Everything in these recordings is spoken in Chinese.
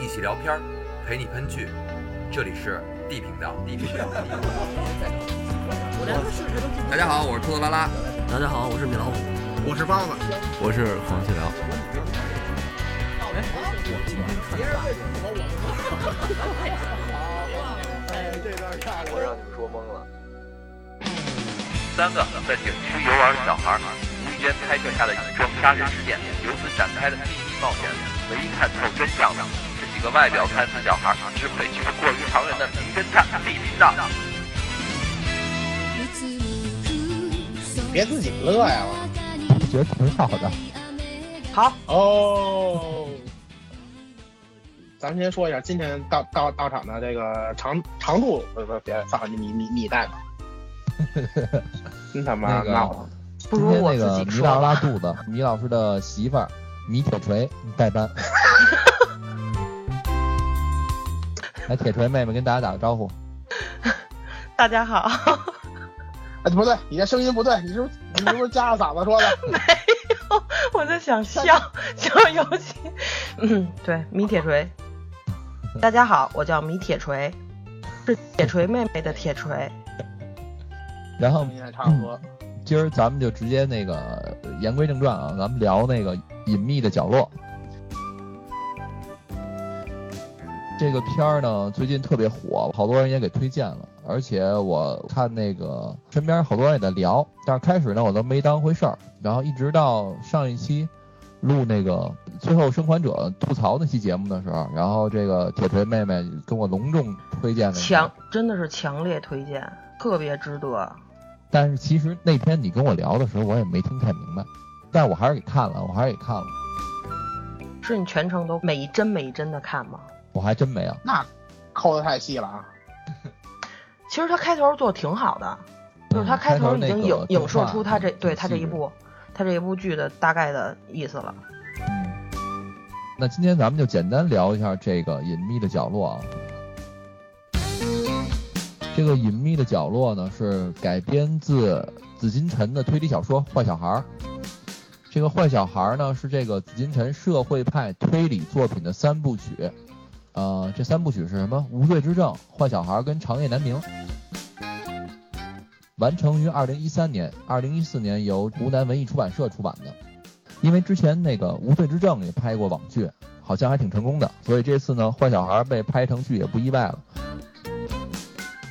一起聊片儿，陪你喷剧。这里是 D 频道。D 频道。大家好，我是兔子拉拉。大家好，我是米老虎。我是包子，我是黄继辽。我让你们说懵了。三个在景区游玩的小孩，无意间拍摄下的雨装杀人事件，由此展开的秘密冒险。唯一看透真相的，是几个外表看似小孩，实际却过于常人的名侦探地频道。别自己乐呀！我觉得挺好的。好哦，咱们先说一下，今天到到到场的这个长长度，不不别，算了，你你你带吧。真他妈 闹了！今天那个米老拉肚子，米老师的媳妇儿米铁锤代班。来，铁锤妹妹跟大家打个招呼。大家好。哎，不对，你这声音不对，你是不是你是不是夹着嗓子说的？没有，我在想笑笑游戏。嗯，对，米铁锤。大家好，我叫米铁锤，是铁锤妹妹的铁锤。然后差不多，今儿咱们就直接那个言归正传啊，咱们聊那个隐秘的角落。这个片儿呢，最近特别火，好多人也给推荐了，而且我看那个身边好多人也在聊，但是开始呢我都没当回事儿，然后一直到上一期录那个最后生还者吐槽那期节目的时候，然后这个铁锤妹妹跟我隆重推荐了，强真的是强烈推荐，特别值得。但是其实那天你跟我聊的时候，我也没听太明白，但我还是给看了，我还是给看了。是你全程都每一帧每一帧的看吗？我还真没有。那抠的太细了啊！其实他开头做的挺好的，就是他开头已经影影射出他这对他这一部他这一部剧的大概的意思了。嗯。那今天咱们就简单聊一下这个隐秘的角落啊。这个隐秘的角落呢，是改编自紫金陈的推理小说《坏小孩》。这个《坏小孩》呢，是这个紫金陈社会派推理作品的三部曲。呃，这三部曲是什么？《无罪之证》、《坏小孩》跟《长夜难明》。完成于二零一三年，二零一四年由湖南文艺出版社出版的。因为之前那个《无罪之证》也拍过网剧，好像还挺成功的，所以这次呢，《坏小孩》被拍成剧也不意外了。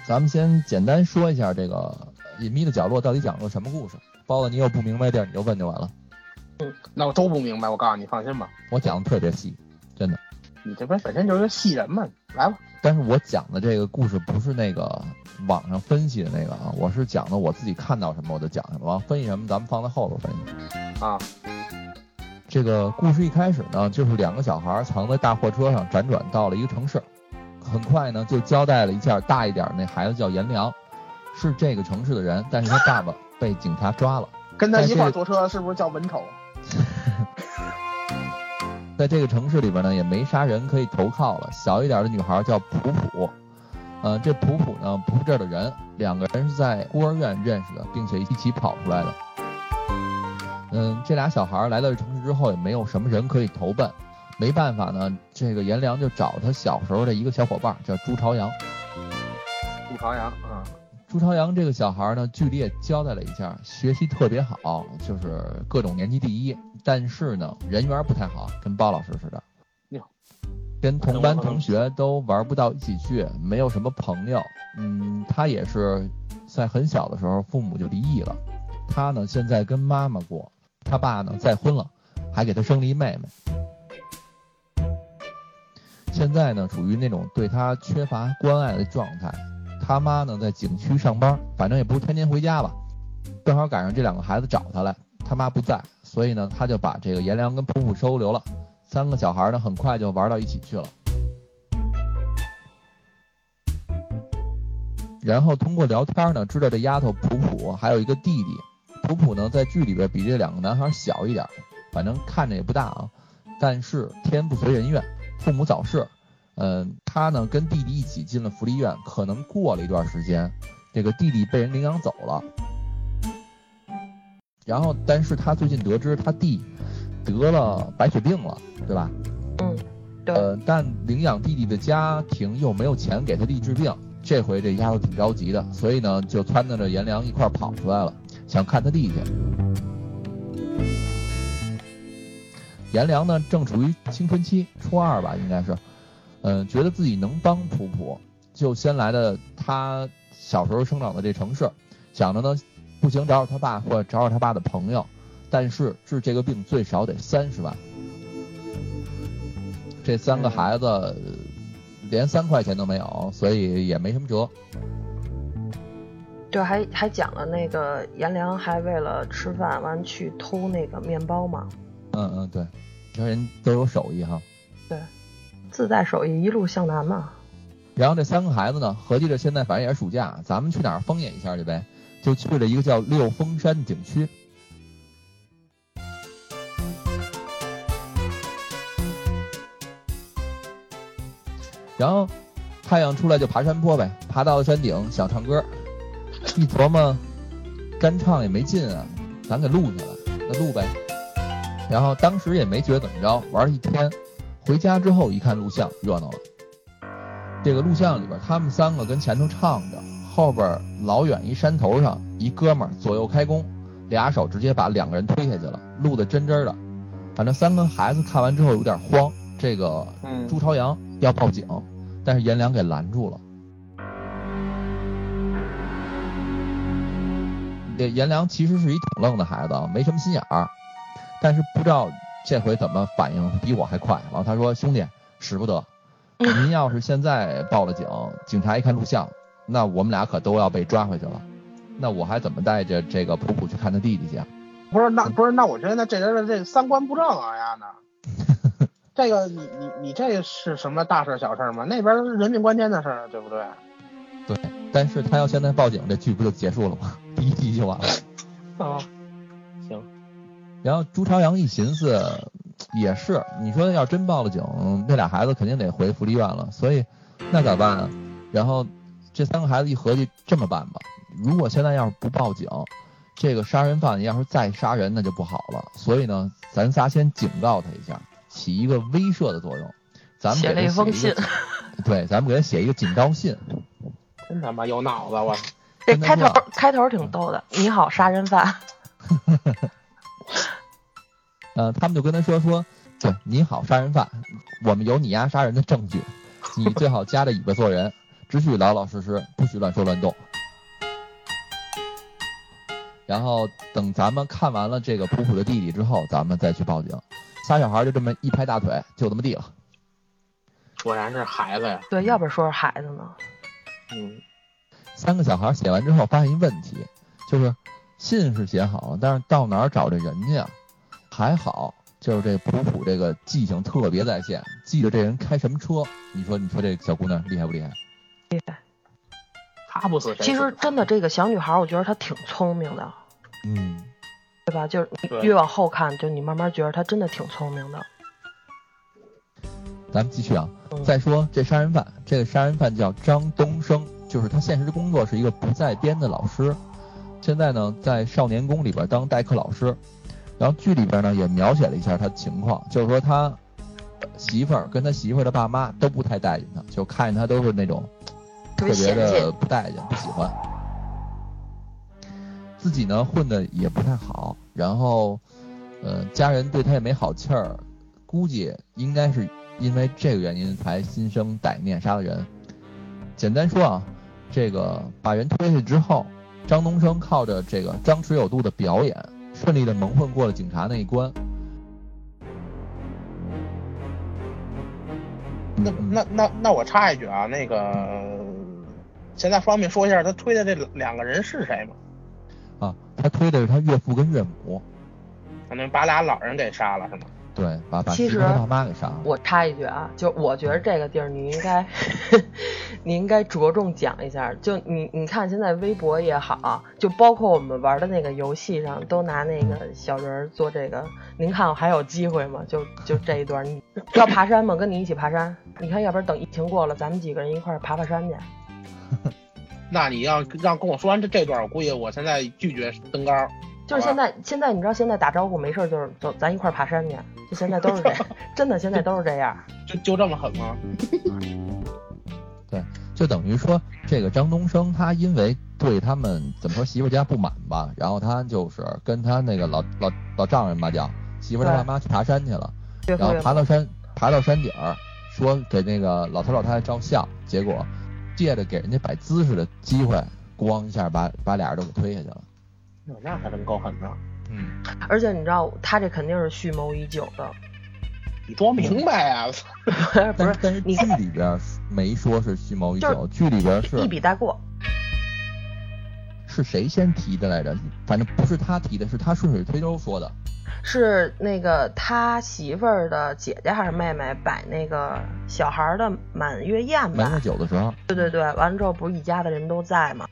咱们先简单说一下这个隐秘的角落到底讲了个什么故事。包子，你有不明白地儿你就问就完了。嗯，那我都不明白，我告诉你，放心吧。我讲的特别细，真的。你这边本身就是个戏人嘛，来吧。但是我讲的这个故事不是那个网上分析的那个啊，我是讲的我自己看到什么我就讲什么，完分析什么咱们放在后边分析。啊。这个故事一开始呢，就是两个小孩藏在大货车上辗转到了一个城市。很快呢，就交代了一下，大一点那孩子叫颜良，是这个城市的人，但是他爸爸被警察抓了。跟他一块坐车是不是叫文丑？在这个城市里边呢，也没啥人可以投靠了。小一点的女孩叫普普，呃，这普普呢不是这儿的人，两个人是在孤儿院认识的，并且一起跑出来的。嗯，这俩小孩来到这城市之后，也没有什么人可以投奔。没办法呢，这个颜良就找他小时候的一个小伙伴，叫朱朝阳。朱朝阳啊，朱朝阳这个小孩呢，剧里也交代了一下，学习特别好，就是各种年级第一，但是呢，人缘不太好，跟包老师似的。哟，跟同班同学都玩不到一起去，没有什么朋友。嗯，他也是在很小的时候父母就离异了，他呢现在跟妈妈过，他爸呢再婚了，还给他生了一妹妹。现在呢，处于那种对他缺乏关爱的状态。他妈呢在景区上班，反正也不是天天回家吧。正好赶上这两个孩子找他来，他妈不在，所以呢，他就把这个颜良跟普普收留了。三个小孩呢，很快就玩到一起去了。然后通过聊天呢，知道这丫头普普还有一个弟弟。普普呢，在剧里边比这两个男孩小一点，反正看着也不大啊。但是天不随人愿。父母早逝，嗯，他呢跟弟弟一起进了福利院，可能过了一段时间，这个弟弟被人领养走了，然后，但是他最近得知他弟得了白血病了，对吧？嗯。对，呃，但领养弟弟的家庭又没有钱给他弟治病，这回这丫头挺着急的，所以呢就撺掇着颜良一块儿跑出来了，想看他弟去。颜良呢正处于青春期，初二吧应该是，嗯、觉得自己能帮普普，就先来的他小时候生长的这城市，想着呢不行找找他爸或者找找他爸的朋友，但是治这个病最少得三十万。这三个孩子呃连三块钱都没有，所以也没什么辙。对，还还讲了那个颜良还为了吃饭完去偷那个面包嘛，嗯嗯，对，这人都有手艺哈。对，自带手艺一路向南嘛。然后这三个孩子呢，合计着现在反正也是暑假，咱们去哪儿疯野一下去呗，就去了一个叫六峰山景区。然后太阳出来就爬山坡呗，爬到了山顶想唱歌，一琢磨，干唱也没劲啊，咱给录下来，那录呗。然后当时也没觉得怎么着，玩了一天，回家之后一看录像，热闹了。这个录像里边，他们三个跟前头唱着，后边老远一山头上，一哥们儿左右开弓，俩手直接把两个人推下去了，录的真真的。反正三个孩子看完之后有点慌，这个嗯朱朝阳要报警，但是颜良给拦住了。这颜良其实是一挺愣的孩子，啊，没什么心眼儿，但是不知道这回怎么反应比我还快。然后他说：“兄弟，使不得，您要是现在报了警，警察一看录像，那我们俩可都要被抓回去了。那我还怎么带着这个普普去看他弟弟去啊？不是那不是那我觉得这人的这三观不正啊呀呢。这个你你你这是什么大事小事吗？那边是人命关天的事儿，对不对？对，但是他要现在报警，这剧不就结束了吗？第一集就完了。啊，行，然后朱朝阳一寻思，也是，你说要真报了警，那俩孩子肯定得回福利院了，所以那咋办啊？然后这三个孩子一合计，这么办吧，如果现在要是不报警，这个杀人犯要是再杀人，那就不好了。所以呢，咱仨先警告他一下，起一个威慑的作用。咱们给他写了一封信对，咱们给他写一个警告信。真他妈有脑子，我这开头开头挺逗的，你好，杀人犯。呃，他们就跟他说说，对，你好，杀人犯，我们有你丫杀人的证据，你最好夹着尾巴做人，只许老老实实，不许乱说乱动。然后等咱们看完了这个普普的弟弟之后，咱们再去报警。仨小孩就这么一拍大腿，就这么地了。果然是孩子呀。对，要不然说是孩子呢。嗯，三个小孩写完之后发现一问题，就是信是写好了，但是到哪儿找这人去啊？还好，就是这普普这个记性特别在线，记得这人开什么车。你说，你说这小姑娘厉害不厉害？厉害。他不死谁死？其实真的这个小女孩，我觉得她挺聪明的，嗯，对吧？就是你越往后看，就你慢慢觉得她真的挺聪明的。咱们继续啊。嗯再说这杀人犯，这个杀人犯叫张东升，就是他现实工作是一个不在编的老师，现在呢在少年宫里边当代课老师。然后剧里边呢也描写了一下他的情况，就是说他媳妇儿跟他媳妇儿的爸妈都不太待见他，就看见他都是那种特别特别的，不待见、不喜欢。自己呢混的也不太好，然后，呃，家人对他也没好气儿，估计应该是因为这个原因才心生歹念杀了人。简单说啊，这个把人推下去之后，张东升靠着这个张弛有度的表演，顺利的蒙混过了警察那一关。那那那那我插一句啊，那个现在方便说一下他推的这两个人是谁吗？啊，他推的是他岳父跟岳母，可能把俩老人给杀了是吗？对，把把其实媳妇和爸妈给杀了。我插一句啊，就我觉得这个地儿你应该，你应该着重讲一下。就你你看现在微博也好，就包括我们玩的那个游戏上，都拿那个小人儿做这个。您看我还有机会吗？就就这一段，你要爬山吗？跟你一起爬山。你看，要不然等疫情过了，咱们几个人一块儿爬爬山去。那你要让跟我说完这这段，我估计我现在拒绝登高。就是现在，现在你知道，现在打招呼没事儿就是走，咱一块儿爬山去。就现在都是 这样，真的现在都是这样。就就这么狠吗？对，就等于说这个张东升他因为对他们怎么说媳妇家不满吧，然后他就是跟他那个老老老丈人吧叫媳妇他爸妈去爬山去了，然后爬到山爬到山顶儿，说给那个老头老太太照相，结果借着给人家摆姿势的机会，咣一下把把俩人都给推下去了。那还能够狠呢。嗯，而且你知道他这肯定是蓄谋已久的。你多明白 呀！不是，但是剧里边没说是蓄谋已久，剧里边是一笔带过。是谁先提的来着？反正不是他提的，是他顺水推舟说的。是那个他媳妇儿的姐姐还是妹妹摆那个小孩的满月宴吧？满月酒的时候。对对对，完了之后不是一家的人都在吗？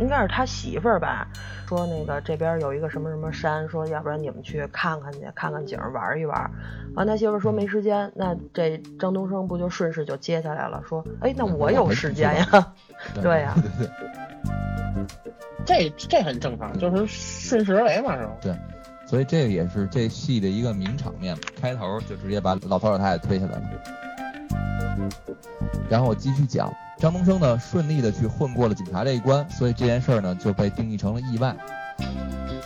应该是他媳妇儿吧，说那个这边有一个什么什么山，说要不然你们去看看去，看看景玩一玩。完他媳妇儿说没时间，那这张东升不就顺势就接下来了，说哎那我有时间呀，对呀，这这很正常，就是顺势而为嘛，是吧？对，所以这个也是这戏的一个名场面，开头就直接把老头老太太推下来了。然后我继续讲。张东升呢，顺利的去混过了警察这一关，所以这件事儿呢就被定义成了意外。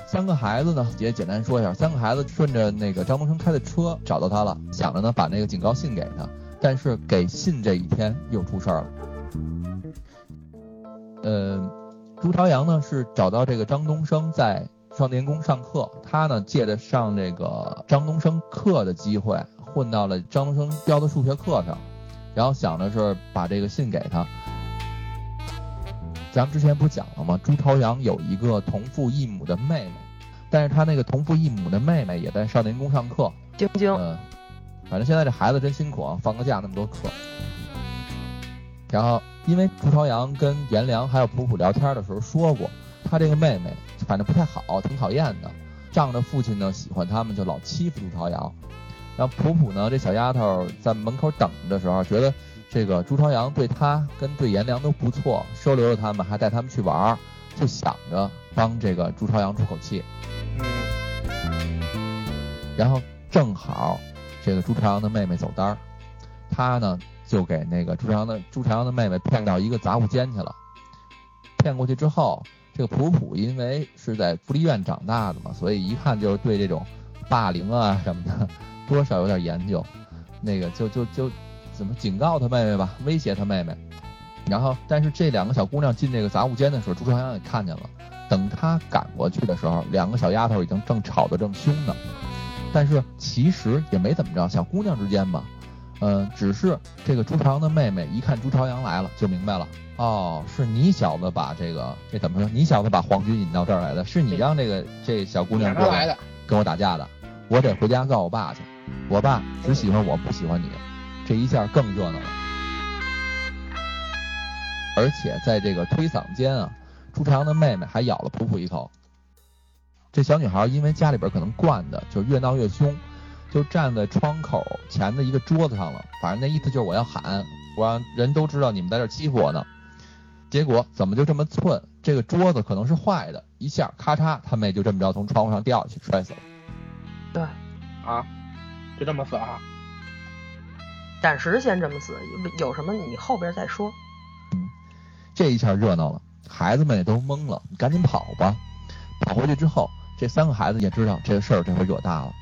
三个孩子呢，也简单说一下，三个孩子顺着那个张东升开的车找到他了，想着呢把那个警告信给他，但是给信这一天又出事儿了。呃，朱朝阳呢是找到这个张东升在少年宫上课，他呢借着上这个张东升课的机会，混到了张东升教的数学课上。然后想的是把这个信给他。咱们之前不讲了吗？朱朝阳有一个同父异母的妹妹，但是他那个同父异母的妹妹也在少年宫上课。晶晶。嗯，反正现在这孩子真辛苦啊，放个假那么多课。然后因为朱朝阳跟颜良还有普普聊天的时候说过，他这个妹妹反正不太好，挺讨厌的。仗着父亲呢喜欢他们，就老欺负朱朝阳。然后普普呢，这小丫头在门口等的时候，觉得这个朱朝阳对她跟对颜良都不错，收留了他们，还带他们去玩儿，就想着帮这个朱朝阳出口气。然后正好这个朱朝阳的妹妹走单儿，他呢就给那个朱朝阳的朱朝阳的妹妹骗到一个杂物间去了。骗过去之后，这个普普因为是在福利院长大的嘛，所以一看就是对这种霸凌啊什么的。多少有点研究，那个就就就怎么警告他妹妹吧，威胁他妹妹。然后，但是这两个小姑娘进这个杂物间的时候，朱朝阳也看见了。等他赶过去的时候，两个小丫头已经正吵得正凶呢。但是其实也没怎么着，小姑娘之间嘛，嗯，只是这个朱朝阳的妹妹一看朱朝阳来了，就明白了。哦，是你小子把这个这怎么说？你小子把皇军引到这儿来的，是你让这个这小姑娘过来的跟我打架的，我得回家告我爸去。我爸只喜欢我，不喜欢你，这一下更热闹了。而且在这个推搡间啊，朱朝阳的妹妹还咬了普普一口。这小女孩因为家里边可能惯的，就越闹越凶，就站在窗口前的一个桌子上了。反正那意思就是我要喊，我让人都知道你们在这欺负我呢。结果怎么就这么寸？这个桌子可能是坏的，一下咔嚓，他妹就这么着从窗户上掉下去，摔死了。对，啊。就这么死啊？暂时先这么死，有什么你后边再说。嗯，这一下热闹了，孩子们也都懵了，赶紧跑吧。跑回去之后，这三个孩子也知道这个事儿这回惹大了，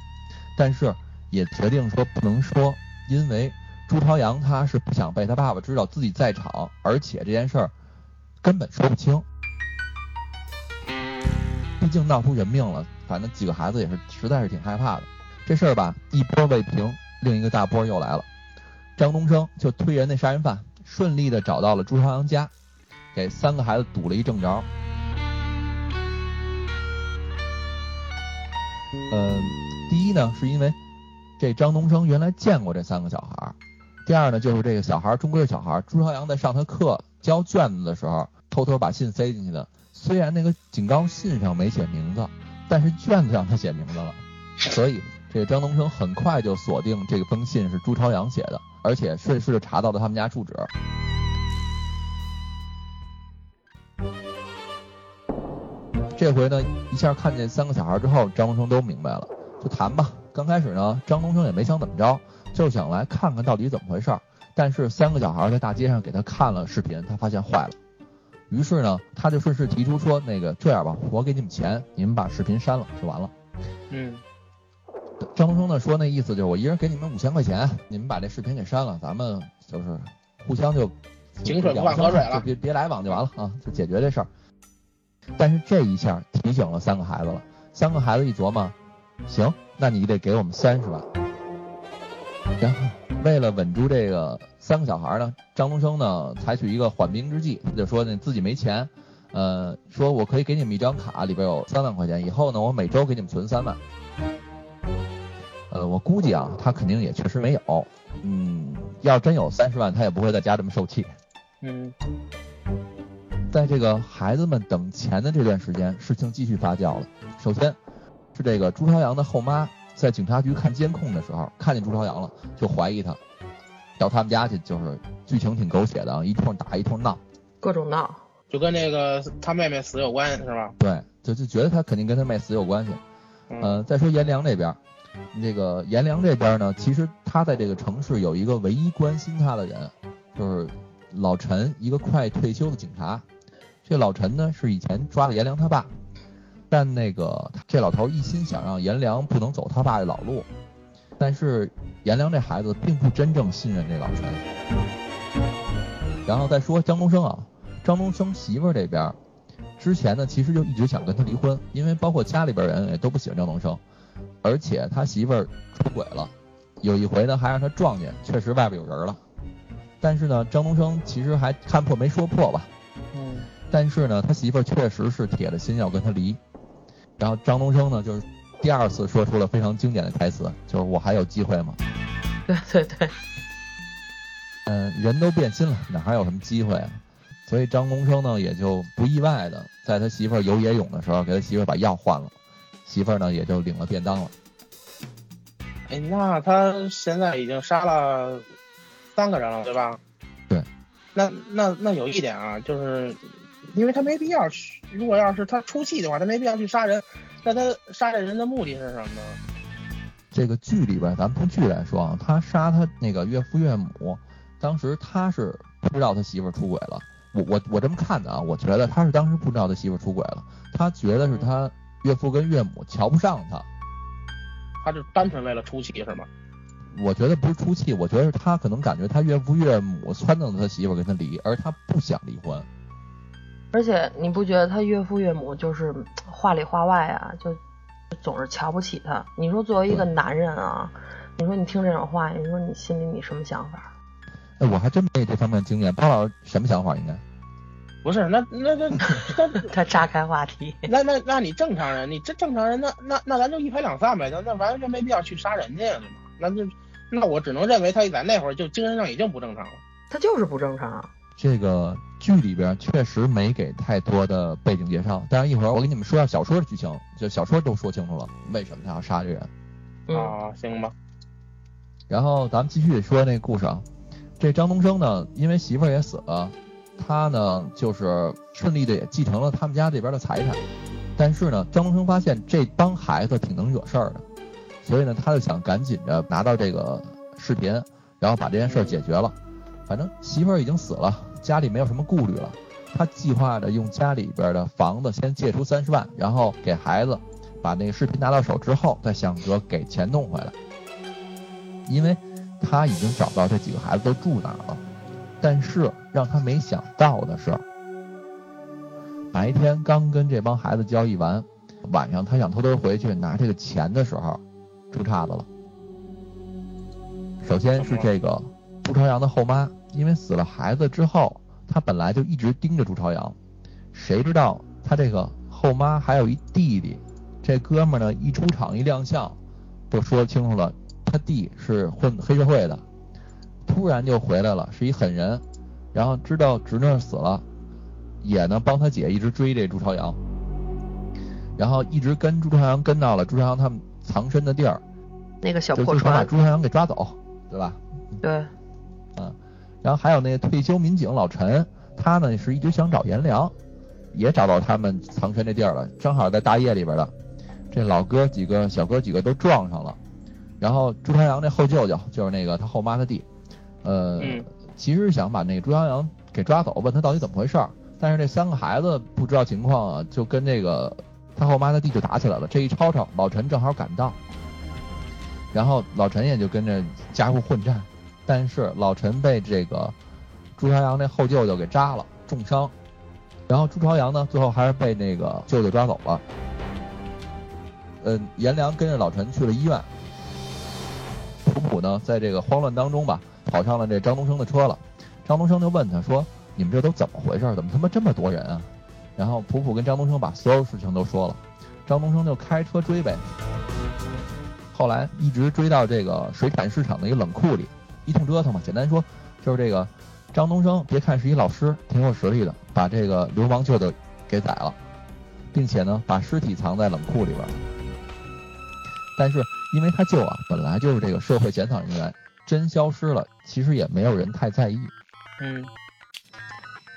但是也决定说不能说，因为朱朝阳他是不想被他爸爸知道自己在场，而且这件事儿根本说不清。毕竟闹出人命了，反正几个孩子也是实在是挺害怕的。这事儿吧，一波未平，另一个大波又来了。张东升就推人那杀人犯，顺利的找到了朱朝阳家，给三个孩子堵了一正着。嗯，第一呢，是因为这张东升原来见过这三个小孩；第二呢，就是这个小孩终归是小孩，朱朝阳在上他课交卷子的时候，偷偷把信塞进去的。虽然那个警告信上没写名字，但是卷子上他写名字了，所以。这张东升很快就锁定这封信是朱朝阳写的，而且顺势查到了他们家住址。这回呢，一下看见三个小孩之后，张东升都明白了，就谈吧，刚开始呢，张东升也没想怎么着，就想来看看到底怎么回事儿。但是三个小孩在大街上给他看了视频，他发现坏了。于是呢，他就顺势提出说：“那个这样吧，我给你们钱，你们把视频删了就完了。”嗯，张东升呢说那意思就是我一人给你们五千块钱，你们把这视频给删了，咱们就是互相就井水不犯河水了就别别来往就完了啊，就解决这事儿。但是这一下提醒了三个孩子了，三个孩子一琢磨，行，那你得给我们三十万。然后为了稳住这个三个小孩呢，张东升呢采取一个缓兵之计，他就说呢自己没钱，呃，说我可以给你们一张卡，里边有三万块钱，以后呢我每周给你们存三万。呃，我估计啊，他肯定也确实没有，嗯，要真有三十万，他也不会在家这么受气。嗯，在这个孩子们等钱的这段时间，事情继续发酵了。首先是这个朱朝阳的后妈在警察局看监控的时候，看见朱朝阳了，就怀疑他，到他们家去，就是剧情挺狗血的啊，一通打一通闹。各种闹。就跟那个他妹妹死有关是吧？对，就就觉得他肯定跟他妹死有关系。嗯呃，再说颜良这边，这个颜良这边呢，其实他在这个城市有一个唯一关心他的人，就是老陈，一个快退休的警察。这老陈呢是以前抓了颜良他爸，但那个这老头一心想让颜良不能走他爸的老路，但是颜良这孩子并不真正信任这老陈。然后再说张东升啊，张东升媳妇儿这边，之前呢其实就一直想跟他离婚，因为包括家里边人也都不喜欢张东升，而且他媳妇儿出轨了，有一回呢还让他撞见，确实外边有人了。但是呢，张东升其实还看破没说破吧，嗯，但是呢，他媳妇儿确实是铁了心要跟他离。然后张东升呢，就是第二次说出了非常经典的台词，就是我还有机会吗？对对对，嗯，人都变心了，哪还有什么机会啊？所以张东升呢，也就不意外的，在他媳妇儿游野泳的时候，给他媳妇儿把药换了，媳妇儿呢也就领了便当了。哎，那他现在已经杀了三个人了，对吧？对。那那那有一点啊，就是因为他没必要去，如果要是他出气的话，他没必要去杀人。那他杀这人的目的是什么呢？这个剧里边，咱们从剧来说啊，他杀他那个岳父岳母，当时他是不知道他媳妇儿出轨了。我我我这么看的啊，我觉得他是当时不知道他媳妇儿出轨了，他觉得是他岳父跟岳母瞧不上他。他就单纯为了出气是吗？我觉得不是出气，我觉得是他可能感觉他岳父岳母撺掇他媳妇跟他离，而他不想离婚。而且你不觉得他岳父岳母就是话里话外啊，就就总是瞧不起他？你说作为一个男人啊，你说你听这种话，你说你心里你什么想法？哎，我还真没这方面经验，包老师什么想法应该？不是，那那那 那他炸开话题，那那那你正常人，你这正常人，那那那咱就一拍两散呗，那那完全没必要去杀人家呀，对吗？那就那我只能认为他在那会儿就精神上已经不正常了。他就是不正常。这个剧里边确实没给太多的背景介绍，但是一会儿我给你们说下小说的剧情，就小说都说清楚了为什么他要杀这人。嗯，啊，行吧。然后咱们继续说那个故事啊，这张东升呢，因为媳妇儿也死了，他呢就是顺利的也继承了他们家这边的财产，但是呢，张东升发现这帮孩子挺能惹事儿的，所以呢，他就想赶紧着拿到这个视频，然后把这件事儿解决了。反正媳妇儿已经死了，家里没有什么顾虑了，他计划着用家里边的房子先借出三十万，然后给孩子把那个视频拿到手之后，再想着给钱弄回来。因为他已经找到这几个孩子都住哪儿了，但是让他没想到的是，白天刚跟这帮孩子交易完，晚上他想偷偷回去拿这个钱的时候，出岔子了。首先是这个朱朝阳的后妈，因为死了孩子之后，他本来就一直盯着朱朝阳，谁知道他这个后妈还有一弟弟，这哥们呢一出场一亮相，就说清楚了。他弟是混黑社会的，突然就回来了，是一狠人，然后知道侄女死了，也呢帮他姐一直追这朱朝阳，然后一直跟朱朝阳跟到了朱朝阳他们藏身的地儿，那个小破船把，朱朝阳给抓走，对吧？对，嗯，然后还有那个退休民警老陈，他呢是一直想找颜良，也找到他们藏身这地儿了，正好在大夜里边的，这老哥几个小哥几个都撞上了。然后朱朝阳那后舅舅就是那个他后妈他弟，呃，嗯其实想把那个朱朝阳给抓走，问他到底怎么回事儿。但是这三个孩子不知道情况啊，就跟这个他后妈他弟就打起来了。这一吵吵，老陈正好赶到，然后老陈也就跟着加入混战，但是老陈被这个朱朝阳那后舅舅给扎了，重伤。然后朱朝阳呢，最后还是被那个舅舅抓走了。嗯，颜良跟着老陈去了医院。普普呢，在这个慌乱当中吧，跑上了这张东升的车了。张东升就问他说：“你们这都怎么回事？怎么他妈这么多人啊？”然后普普跟张东升把所有事情都说了，张东升就开车追呗。后来一直追到这个水产市场的一个冷库里，一通折腾嘛。简单说，就是这个张东升，别看是一老师，挺有实力的，把这个流氓舅舅给宰了，并且呢，把尸体藏在冷库里边。但是因为他舅啊，本来就是这个社会检讨人员，真消失了，其实也没有人太在意。嗯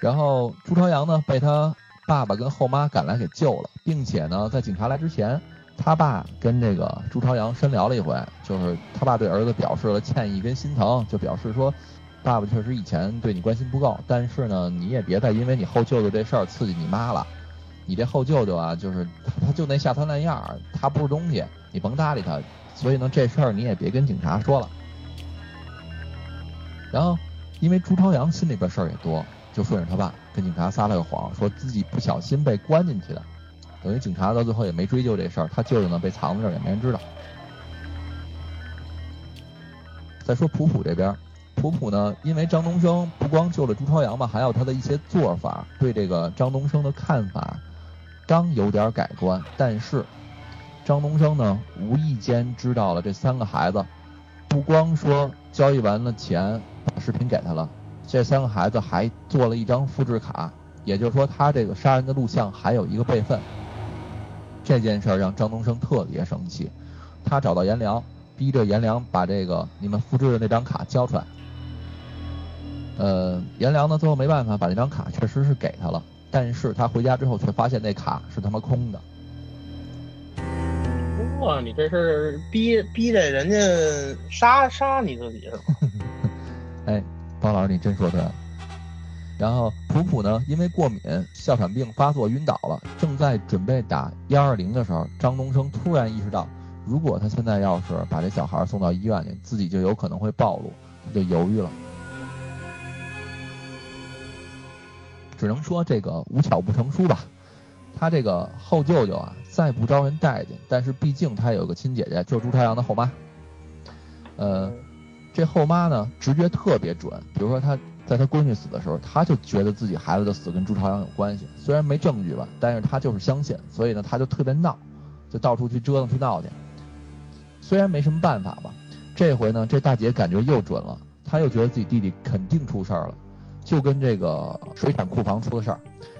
然后朱朝阳呢，被他爸爸跟后妈赶来给救了，并且呢，在警察来之前，他爸跟这个朱朝阳深聊了一回，就是他爸对儿子表示了歉意跟心疼，就表示说，爸爸确实以前对你关心不够，但是呢，你也别再因为你后舅舅这事儿刺激你妈了。你这后舅舅啊，就是他就那下三滥样儿，他不是东西，你甭搭理他。所以呢，这事儿你也别跟警察说了。然后，因为朱朝阳心里边事儿也多，就顺着他爸跟警察撒了个谎，说自己不小心被关进去的。等于警察到最后也没追究这事儿，他舅舅呢被藏在这儿也没人知道。再说普普这边，普普呢，因为张东升不光救了朱朝阳吧，还有他的一些做法，对这个张东升的看法刚有点改观，但是张东升呢，无意间知道了这三个孩子，不光说交易完了钱把视频给他了，这三个孩子还做了一张复制卡，也就是说他这个杀人的录像还有一个备份。这件事儿让张东升特别生气，他找到颜良，逼着颜良把这个你们复制的那张卡交出来。呃，颜良呢最后没办法把那张卡确实是给他了，但是他回家之后却发现那卡是他妈空的。哇，你这是逼逼着人家杀杀你自己是吗？哎，包老师你真说对了。然后普普呢，因为过敏，哮喘病发作晕倒了，正在准备打幺二零的时候，张东升突然意识到，如果他现在要是把这小孩送到医院去，自己就有可能会暴露，他就犹豫了。只能说这个无巧不成书吧。他这个后舅舅啊，再不招人待见，但是毕竟他有个亲姐姐，就是朱朝阳的后妈。呃，这后妈呢，直觉特别准。比如说她在她闺女死的时候，她就觉得自己孩子的死跟朱朝阳有关系，虽然没证据吧，但是她就是相信，所以呢，她就特别闹，就到处去折腾去闹去。虽然没什么办法吧，这回呢，这大姐感觉又准了，她又觉得自己弟弟肯定出事儿了，就跟这个水产库房出了事儿，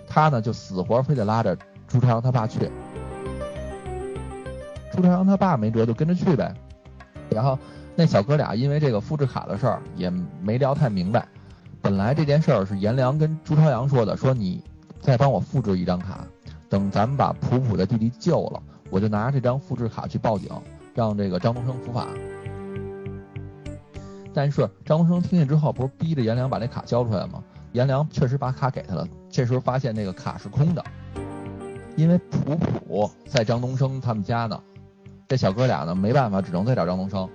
她呢就死活非得拉着朱朝阳他爸去。朱朝阳他爸没辙，就跟着去呗。然后那小哥俩因为这个复制卡的事儿也没聊太明白。本来这件事儿是颜良跟朱朝阳说的，说你再帮我复制一张卡，等咱们把普普的弟弟救了，我就拿这张复制卡去报警，让这个张东升伏法。但是张东升听见之后，不是逼着颜良把那卡交出来吗？颜良确实把卡给他了，这时候发现那个卡是空的，因为普普在张东升他们家呢。这小哥俩呢没办法，只能再找张东升。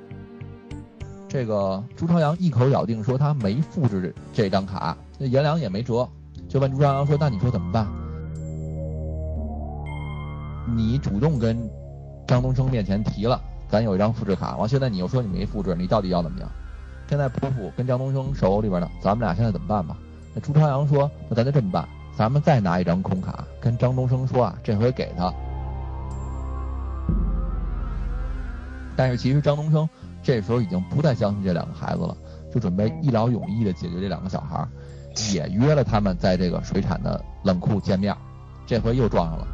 这个朱朝阳一口咬定说他没复制这张卡，那颜良也没辙，就问朱朝阳说：“那你说怎么办？你主动跟张东升面前提了，咱有一张复制卡，完现在你又说你没复制，你到底要怎么样？现在普普跟张东升手里边呢，咱们俩现在怎么办吧？”那朱朝阳说：“那咱就这么办，咱们再拿一张空卡，跟张东升说啊，这回给他。”但是其实张东升这时候已经不再相信这两个孩子了，就准备一劳永逸的解决这两个小孩，也约了他们在这个水产的冷库见面，这回又撞上了。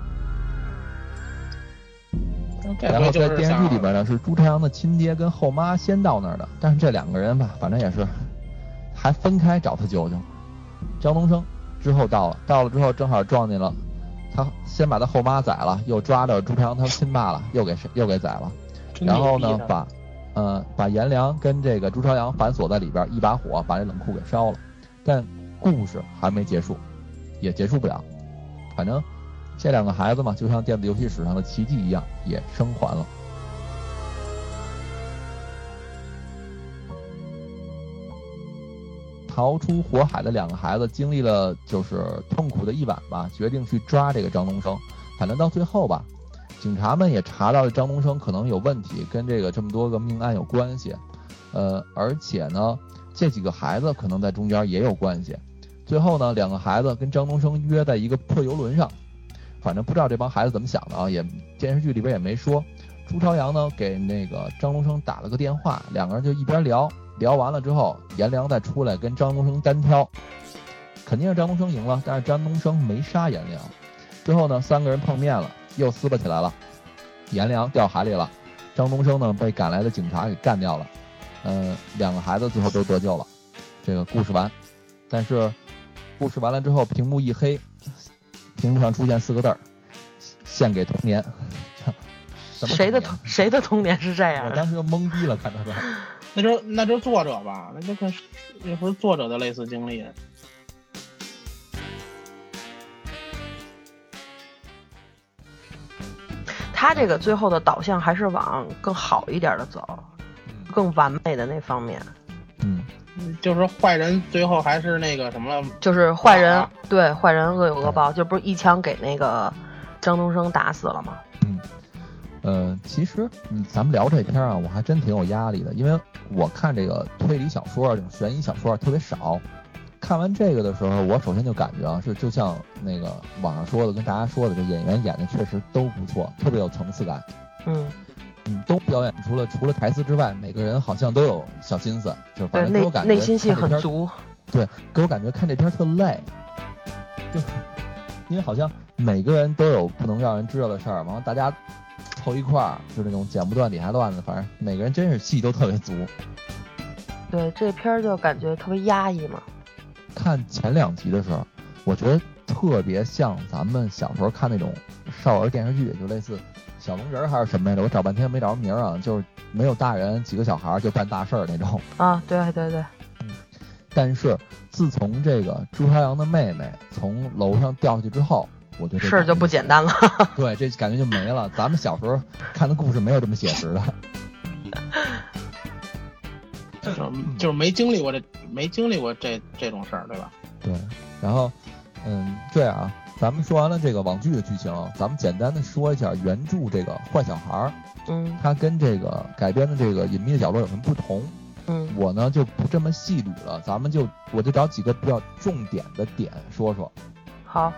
然后在电视剧里边呢，是朱朝阳的亲爹跟后妈先到那儿的，但是这两个人吧，反正也是还分开找他舅舅。张东升之后到了，到了之后正好撞见了，他先把他后妈宰了，又抓着朱朝阳他亲爸了，又给谁又给宰了。然后呢，把呃，把颜良跟这个朱朝阳反锁在里边，一把火把这冷库给烧了。但故事还没结束，也结束不了。反正这两个孩子嘛，就像电子游戏史上的奇迹一样，也生还了。逃出火海的两个孩子经历了就是痛苦的一晚吧，决定去抓这个张东升。反正到最后吧，警察们也查到了张东升可能有问题，跟这个这么多个命案有关系。呃，而且呢，这几个孩子可能在中间也有关系。最后呢，两个孩子跟张东升约在一个破游轮上，反正不知道这帮孩子怎么想的啊，也电视剧里边也没说。朱朝阳呢给那个张东升打了个电话，两个人就一边聊。聊完了之后，颜良再出来跟张东升单挑，肯定是张东升赢了，但是张东升没杀颜良。最后呢，三个人碰面了，又撕巴起来了，颜良掉海里了，张东升呢被赶来的警察给干掉了。嗯，两个孩子最后都得救了。这个故事完，但是故事完了之后，屏幕一黑，屏幕上出现四个字儿：献给童年。谁的童谁的童年是这样？我当时就懵逼了，看到这。那就那就作者吧，那就跟那不是作者的类似经历。他这个最后的导向还是往更好一点的走，更完美的那方面。嗯，就是坏人最后还是那个什么了？就是坏人对坏人恶有恶报，就不是一枪给那个张东升打死了吗？嗯。呃，其实，嗯，咱们聊这篇啊，我还真挺有压力的，因为我看这个推理小说、这种悬疑小说特别少。看完这个的时候，我首先就感觉啊，是就像那个网上说的，跟大家说的，这演员演的确实都不错，特别有层次感。嗯嗯，都表演除了除了台词之外，每个人好像都有小心思，就反正给我感觉内心戏很足。对，给我感觉看这片特累，就因为好像每个人都有不能让人知道的事儿，完了大家。凑一块儿就那种剪不断理还乱的，反正每个人真是戏都特别足。对这片儿就感觉特别压抑嘛。看前两集的时候，我觉得特别像咱们小时候看那种少儿电视剧，就类似小龙人还是什么来着？我找半天没找着名儿啊，就是没有大人，几个小孩就办大事儿那种。啊，对对对。嗯。但是自从这个朱朝阳的妹妹从楼上掉下去之后。我觉得事儿就不简单了。对，这感觉就没了。咱们小时候看的故事没有这么写实的，就是就是没经历过这没经历过这这种事儿，对吧？对。然后，嗯，这样啊，咱们说完了这个网剧的剧情，咱们简单的说一下原著这个坏小孩儿。嗯。他跟这个改编的这个隐秘的角落有什么不同？嗯。我呢就不这么细捋了，咱们就我就找几个比较重点的点说说。好。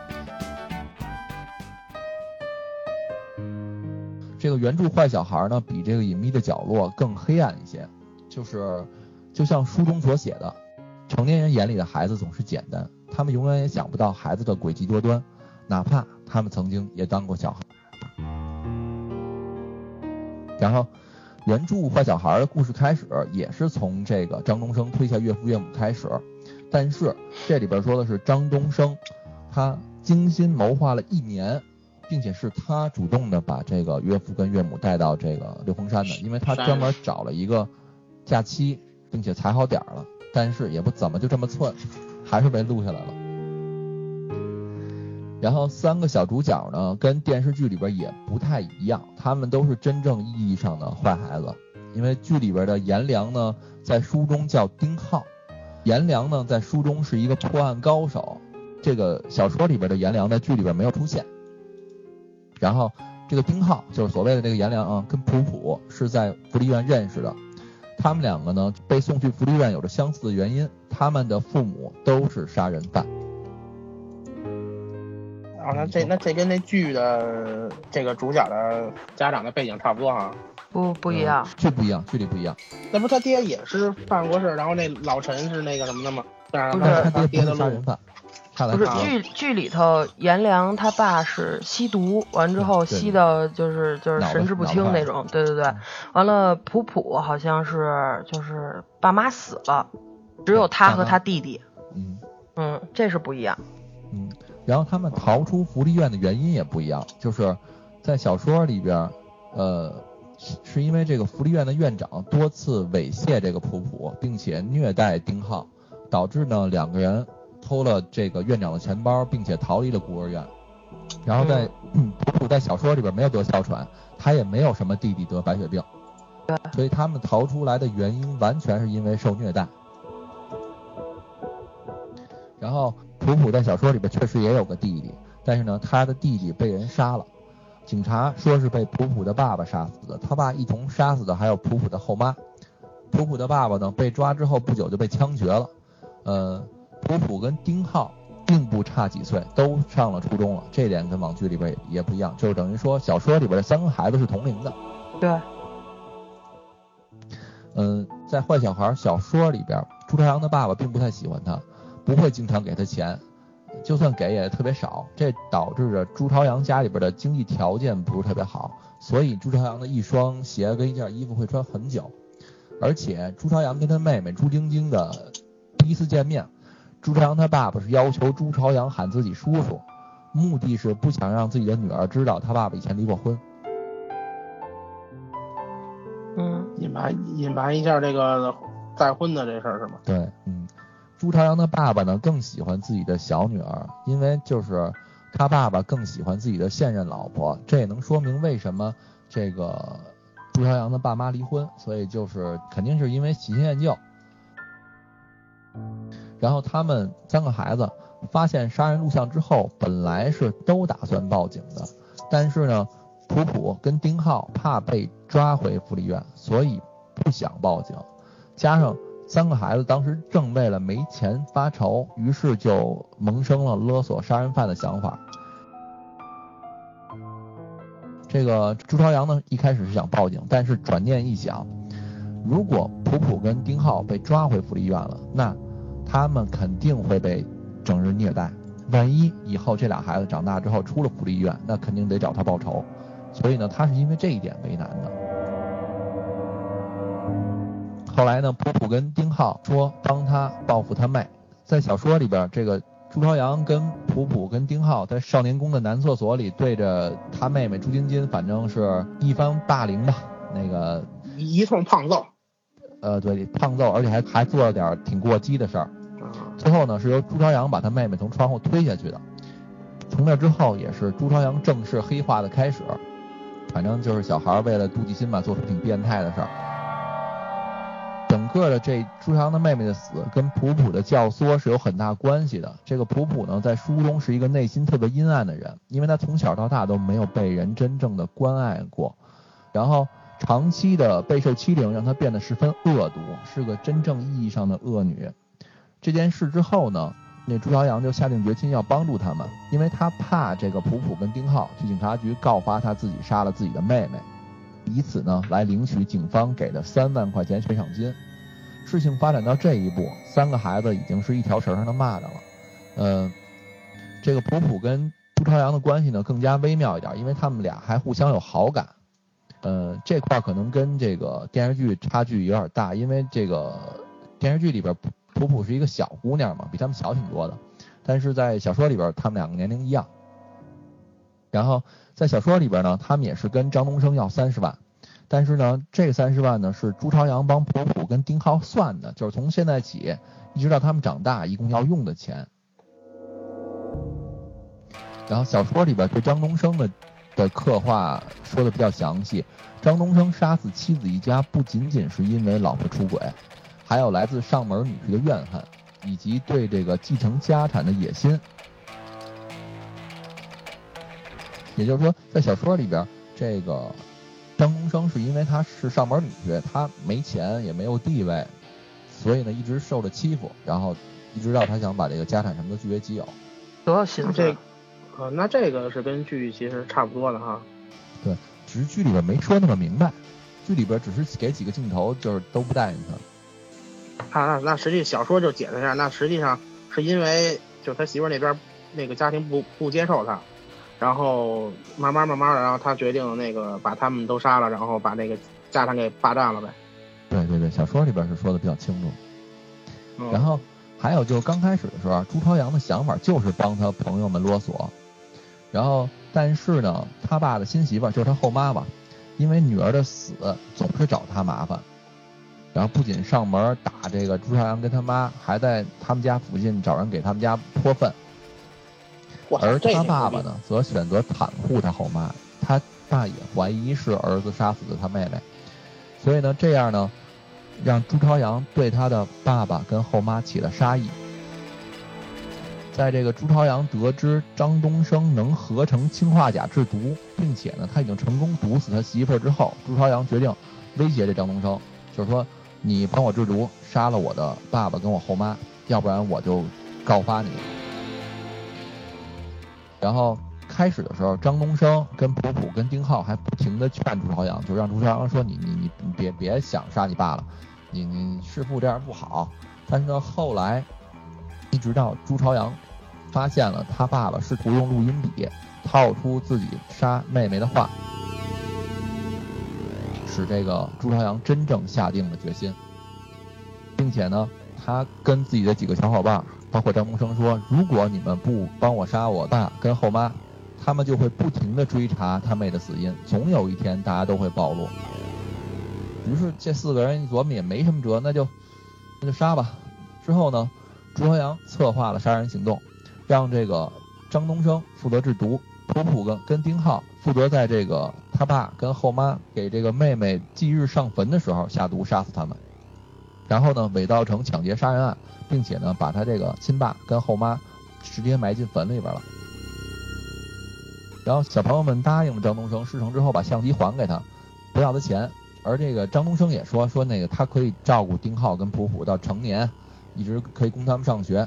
这个原著坏小孩呢，比这个隐秘的角落更黑暗一些，就是就像书中所写的，成年人眼里的孩子总是简单，他们永远也想不到孩子的诡计多端，哪怕他们曾经也当过小孩。然后，原著坏小孩的故事开始也是从这个张东升推下岳父岳母开始，但是这里边说的是张东升，他精心谋划了一年。并且是他主动的把这个岳父跟岳母带到这个六峰山的，因为他专门找了一个假期，并且踩好点儿了，但是也不怎么就这么寸，还是被录下来了。然后三个小主角呢，跟电视剧里边也不太一样，他们都是真正意义上的坏孩子，因为剧里边的颜良呢，在书中叫丁浩，颜良呢在书中是一个破案高手，这个小说里边的颜良在剧里边没有出现。然后，这个丁浩就是所谓的这个颜良啊，跟普普是在福利院认识的。他们两个呢被送去福利院有着相似的原因，他们的父母都是杀人犯。啊，那这那这跟那剧的这个主角的家长的背景差不多哈？不不一样，剧不一样，剧里不一样。那不他爹也是犯过事，然后那老陈是那个什么的吗？不是他爹的杀人犯。不是剧剧里头，颜良他爸是吸毒，完之后吸的就是就是神志不清那种，对对对。完了，普普好像是就是爸妈死了，只有他和他弟弟。嗯嗯，这是不一样。嗯，然后他们逃出福利院的原因也不一样，就是在小说里边，呃，是因为这个福利院的院长多次猥亵这个普普，并且虐待丁浩，导致呢两个人偷了这个院长的钱包，并且逃离了孤儿院。然后在、嗯、普普在小说里边没有得哮喘，他也没有什么弟弟得白血病，所以他们逃出来的原因完全是因为受虐待。然后普普在小说里边确实也有个弟弟，但是呢，他的弟弟被人杀了，警察说是被普普的爸爸杀死的，他爸一同杀死的还有普普的后妈。普普的爸爸呢被抓之后不久就被枪决了，呃，普普跟丁浩并不差几岁，都上了初中了，这点跟网剧里边也也不一样，就是等于说小说里边的三个孩子是同龄的。对，嗯，在坏小孩小说里边，朱朝阳的爸爸并不太喜欢他，不会经常给他钱，就算给也特别少，这导致着朱朝阳家里边的经济条件不是特别好，所以朱朝阳的一双鞋跟一件衣服会穿很久，而且朱朝阳跟他妹妹朱晶晶的第一次见面，朱朝阳他爸爸是要求朱朝阳喊自己叔叔，目的是不想让自己的女儿知道他爸爸以前离过婚。嗯，隐瞒隐瞒一下这个再婚的这事儿是吗？对，嗯，朱朝阳的爸爸呢更喜欢自己的小女儿，因为就是他爸爸更喜欢自己的现任老婆，这也能说明为什么这个朱朝阳的爸妈离婚，所以就是肯定是因为喜新厌旧。然后他们三个孩子发现杀人录像之后，本来是都打算报警的，但是呢，普普跟丁浩怕被抓回福利院，所以不想报警，加上三个孩子当时正为了没钱发愁，于是就萌生了勒索杀人犯的想法。这个朱朝阳呢，一开始是想报警，但是转念一想，如果普普跟丁浩被抓回福利院了，那他们肯定会被整日虐待。万一以后这俩孩子长大之后出了福利院，那肯定得找他报仇。所以呢，他是因为这一点为难的。后来呢，普普跟丁浩说帮他报复他妹。在小说里边，这个朱朝阳跟普普跟丁浩在少年宫的男厕所里对着他妹妹朱晶晶，反正是一番霸凌吧。那个一一通胖揍呃，对，胖揍，而且还还做了点挺过激的事儿。最后呢，是由朱朝阳把他妹妹从窗户推下去的。从那之后，也是朱朝阳正式黑化的开始。反正就是小孩为了妒忌心吧，做出挺变态的事儿。整个的这朱朝阳的妹妹的死跟普普的教唆是有很大关系的。这个普普呢，在书中是一个内心特别阴暗的人，因为他从小到大都没有被人真正的关爱过，然后长期的备受欺凌让他变得十分恶毒，是个真正意义上的恶女。这件事之后呢，那朱朝阳就下定决心要帮助他们，因为他怕这个普普跟丁浩去警察局告发他自己杀了自己的妹妹，以此呢来领取警方给的三万块钱悬赏金。事情发展到这一步，三个孩子已经是一条绳上的蚂蚱了。呃，这个普普跟朱朝阳的关系呢更加微妙一点，因为他们俩还互相有好感。呃，这块可能跟这个电视剧差距有点大，因为这个电视剧里边普普是一个小姑娘嘛，比他们小挺多的，但是在小说里边他们两个年龄一样。然后在小说里边呢，他们也是跟张东升要三十万，但是呢，这三十万呢是朱朝阳帮普普跟丁浩算的，就是从现在起一直到他们长大一共要用的钱。然后小说里边对张东升的的刻画说的比较详细，张东升杀死妻子一家不仅仅是因为老婆出轨，还有来自上门女婿的怨恨，以及对这个继承家产的野心。也就是说，在小说里边，这个张东升是因为他是上门女婿，他没钱也没有地位，所以呢一直受着欺负，然后一直到他想把这个家产什么的据为己有。多少心这思？呃，那这个是跟剧其实差不多的哈。对只是剧里边没说那么明白，剧里边只是给几个镜头，就是都不带进他。啊，那那实际小说就解释一下，那实际上是因为就他媳妇儿那边那个家庭不不接受他，然后慢慢慢慢的，然后他决定那个把他们都杀了，然后把那个家产给霸占了呗。对对对，小说里边是说的比较清楚。嗯、然后还有就是刚开始的时候，朱朝阳的想法就是帮他朋友们勒索，然后但是呢，他爸的新媳妇儿就是他后妈吧，因为女儿的死总是找他麻烦，然后不仅上门打这个朱朝阳跟他妈，还在他们家附近找人给他们家泼粪。而他爸爸呢，则选择袒护他后妈，他爸也怀疑是儿子杀死的他妹妹，所以呢，这样呢，让朱朝阳对他的爸爸跟后妈起了杀意。在这个朱朝阳得知张东升能合成氰化钾制毒，并且呢，他已经成功毒死他媳妇儿之后，朱朝阳决定威胁这张东升，就是说，你帮我制毒，杀了我的爸爸跟我后妈，要不然我就告发你。然后开始的时候，张东升跟普普跟丁浩还不停的劝朱朝阳，就让朱朝阳说你你你你别别想杀你爸了，你你弑父这样不好。但是呢，后来一直到朱朝阳。发现了他爸爸试图用录音笔套出自己杀妹妹的话，使这个朱朝阳真正下定了决心，并且呢，他跟自己的几个小伙伴，包括张东升说，如果你们不帮我杀我爸跟后妈，他们就会不停的追查他妹的死因，总有一天大家都会暴露。于是这四个人一琢磨也没什么辙，那就那就杀吧。之后呢，朱朝阳策划了杀人行动。让这个张东升负责制毒，普普跟跟丁浩负责在这个他爸跟后妈给这个妹妹忌日上坟的时候下毒杀死他们，然后呢伪造成抢劫杀人案，并且呢把他这个亲爸跟后妈直接埋进坟里边了。然后小朋友们答应了张东升，事成之后把相机还给他，不要他钱。而这个张东升也说说那个他可以照顾丁浩跟普普到成年，一直可以供他们上学。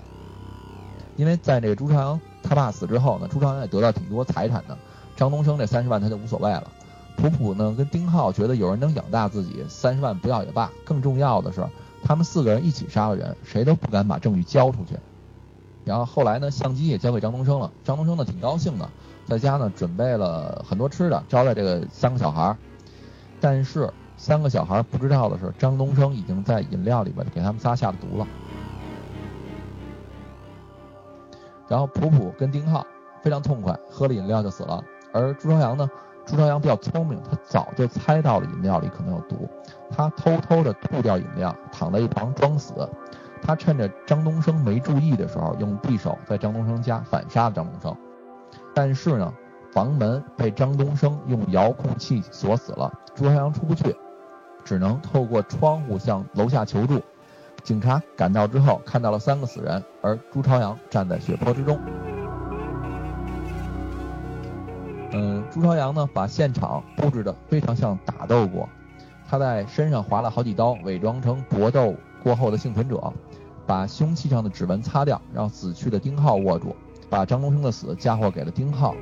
因为在这个朱朝阳他爸死之后呢，朱朝阳也得到挺多财产的，张东升这三十万他就无所谓了。普普呢跟丁浩觉得有人能养大自己，三十万不要也罢。更重要的是，他们四个人一起杀了人，谁都不敢把证据交出去。然后后来呢，相机也交给张东升了，张东升呢挺高兴的，在家呢准备了很多吃的招待这个三个小孩。但是三个小孩不知道的是，张东升已经在饮料里边给他们仨下了毒了。然后普普跟丁浩非常痛快，喝了饮料就死了。而朱朝阳呢，朱朝阳比较聪明，他早就猜到了饮料里可能有毒，他偷偷的吐掉饮料，躺在一旁装死。他趁着张东升没注意的时候，用匕首在张东升家反杀了张东升。但是呢，房门被张东升用遥控器锁死了，朱朝阳出不去，只能透过窗户向楼下求助。警察赶到之后，看到了三个死人，而朱朝阳站在血泊之中。嗯，朱朝阳呢，把现场布置的非常像打斗过，他在身上划了好几刀，伪装成搏斗过后的幸存者，把凶器上的指纹擦掉，让死去的丁浩握住，把张东升的死嫁祸给了丁浩。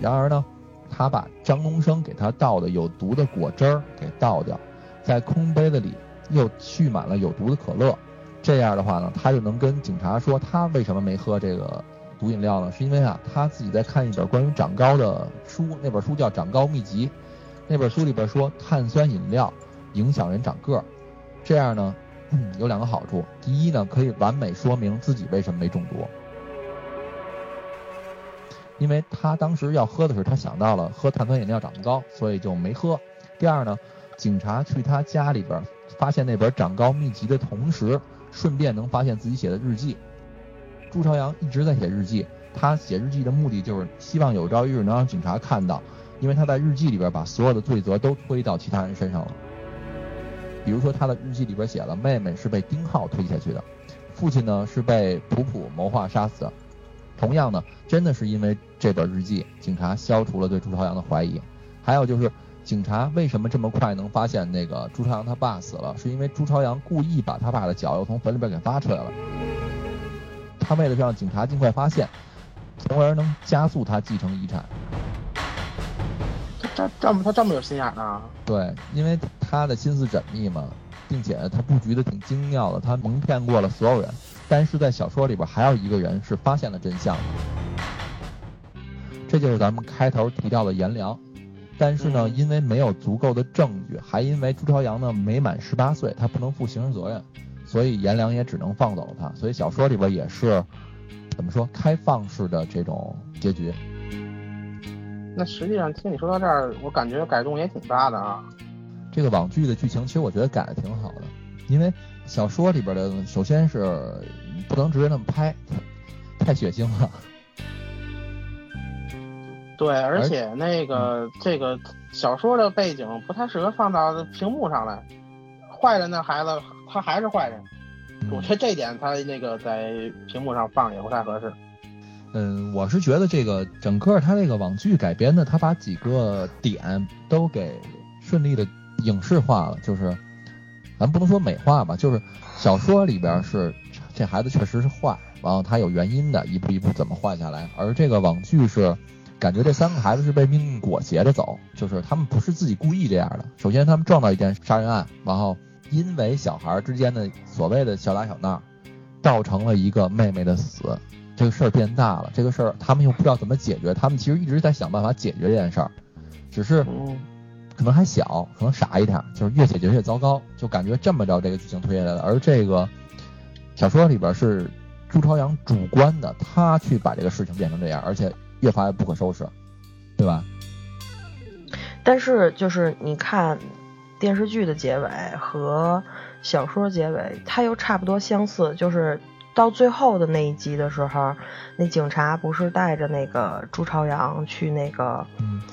然而呢，他把张东升给他倒的有毒的果汁儿给倒掉，在空杯子里。又蓄满了有毒的可乐，这样的话呢，他就能跟警察说他为什么没喝这个毒饮料呢？是因为啊，他自己在看一本关于长高的书，那本书叫《长高秘籍》，那本书里边说碳酸饮料影响人长个儿，这样呢，有两个好处，第一呢，可以完美说明自己为什么没中毒，因为他当时要喝的时候，他想到了喝碳酸饮料长不高，所以就没喝。第二呢，警察去他家里边。发现那本长高秘籍的同时，顺便能发现自己写的日记。朱朝阳一直在写日记，他写日记的目的就是希望有朝一日能让警察看到，因为他在日记里边把所有的罪责都推到其他人身上了。比如说他的日记里边写了，妹妹是被丁浩推下去的，父亲呢是被普普谋划杀死。同样呢，真的是因为这本日记，警察消除了对朱朝阳的怀疑。还有就是。警察为什么这么快能发现那个朱朝阳他爸死了？是因为朱朝阳故意把他爸的脚又从坟里边给挖出来了。他为了让警察尽快发现，从而能加速他继承遗产。他这这么他这么有心眼呢？对，因为他的心思缜密嘛，并且他布局的挺精妙的，他蒙骗过了所有人。但是在小说里边还有一个人是发现了真相的，这就是咱们开头提到的颜良。但是呢，因为没有足够的证据，还因为朱朝阳呢没满十八岁，他不能负刑事责任，所以颜良也只能放走他。所以小说里边也是怎么说开放式的这种结局。那实际上听你说到这儿，我感觉改动也挺大的啊。这个网剧的剧情其实我觉得改的挺好的，因为小说里边的首先是不能直接那么拍，太血腥了。对，而且那个这个小说的背景不太适合放到屏幕上来，坏人的孩子他还是坏人，我觉得这点他那个在屏幕上放也不太合适。嗯，我是觉得这个整个他这个网剧改编的，他把几个点都给顺利的影视化了，就是咱不能说美化吧，就是小说里边是这孩子确实是坏，然后他有原因的，一步一步怎么坏下来，而这个网剧是。感觉这三个孩子是被命运裹挟着走，就是他们不是自己故意这样的。首先，他们撞到一件杀人案，然后因为小孩之间的所谓的小打小闹，造成了一个妹妹的死，这个事儿变大了。这个事儿他们又不知道怎么解决，他们其实一直在想办法解决这件事儿，只是可能还小，可能傻一点，就是越解决越糟糕，就感觉这么着这个剧情推下来的。而这个小说里边是朱朝阳主观的，他去把这个事情变成这样，而且。越发越不可收拾，对吧？但是就是你看电视剧的结尾和小说结尾，它又差不多相似。就是到最后的那一集的时候，那警察不是带着那个朱朝阳去那个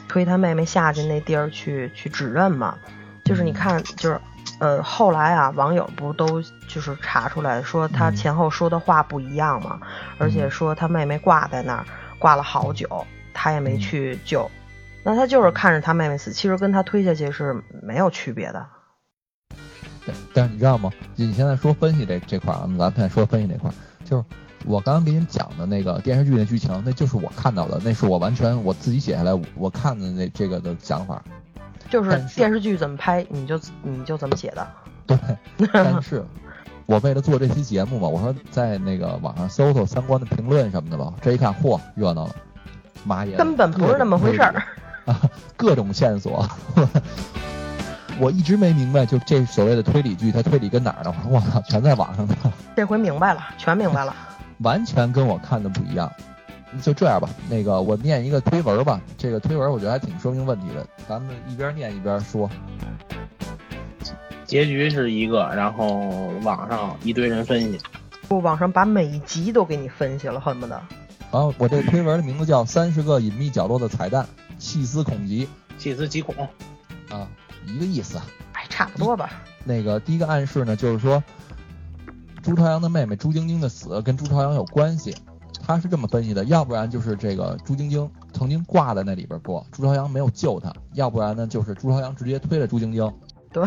推他妹妹下去那地儿去去指认嘛？就是你看，就是呃，后来啊，网友不都就是查出来说他前后说的话不一样嘛？而且说他妹妹挂在那儿。挂了好久，他也没去救，那他就是看着他妹妹死，其实跟他推下去是没有区别的。但是你知道吗？你现在说分析这这块啊，咱们现在说分析这块，就是我刚刚给你讲的那个电视剧的剧情，那就是我看到的，那是我完全我自己写下来我看的那这个的想法。就是电视剧怎么拍，你就你就怎么写的。对，但是。我为了做这期节目嘛，我说在那个网上搜搜相关的评论什么的吧。这一看，嚯，热闹了，妈耶，根本不是那么回事儿啊！各种线索，我一直没明白，就这所谓的推理剧，它推理跟哪儿呢？我操，全在网上呢。这回明白了，全明白了，完全跟我看的不一样。就这样吧，那个我念一个推文吧，这个推文我觉得还挺说明问题的，咱们一边念一边说。结局是一个，然后网上一堆人分析，不，网上把每一集都给你分析了，恨不得。然后我这推文的名字叫《三十个隐秘角落的彩蛋》，细思恐极，细思极恐，啊，一个意思，哎，差不多吧。那个第一个暗示呢，就是说朱朝阳的妹妹朱晶晶的死跟朱朝阳有关系，他是这么分析的，要不然就是这个朱晶晶曾经挂在那里边过，朱朝阳没有救她，要不然呢就是朱朝阳直接推了朱晶晶。对。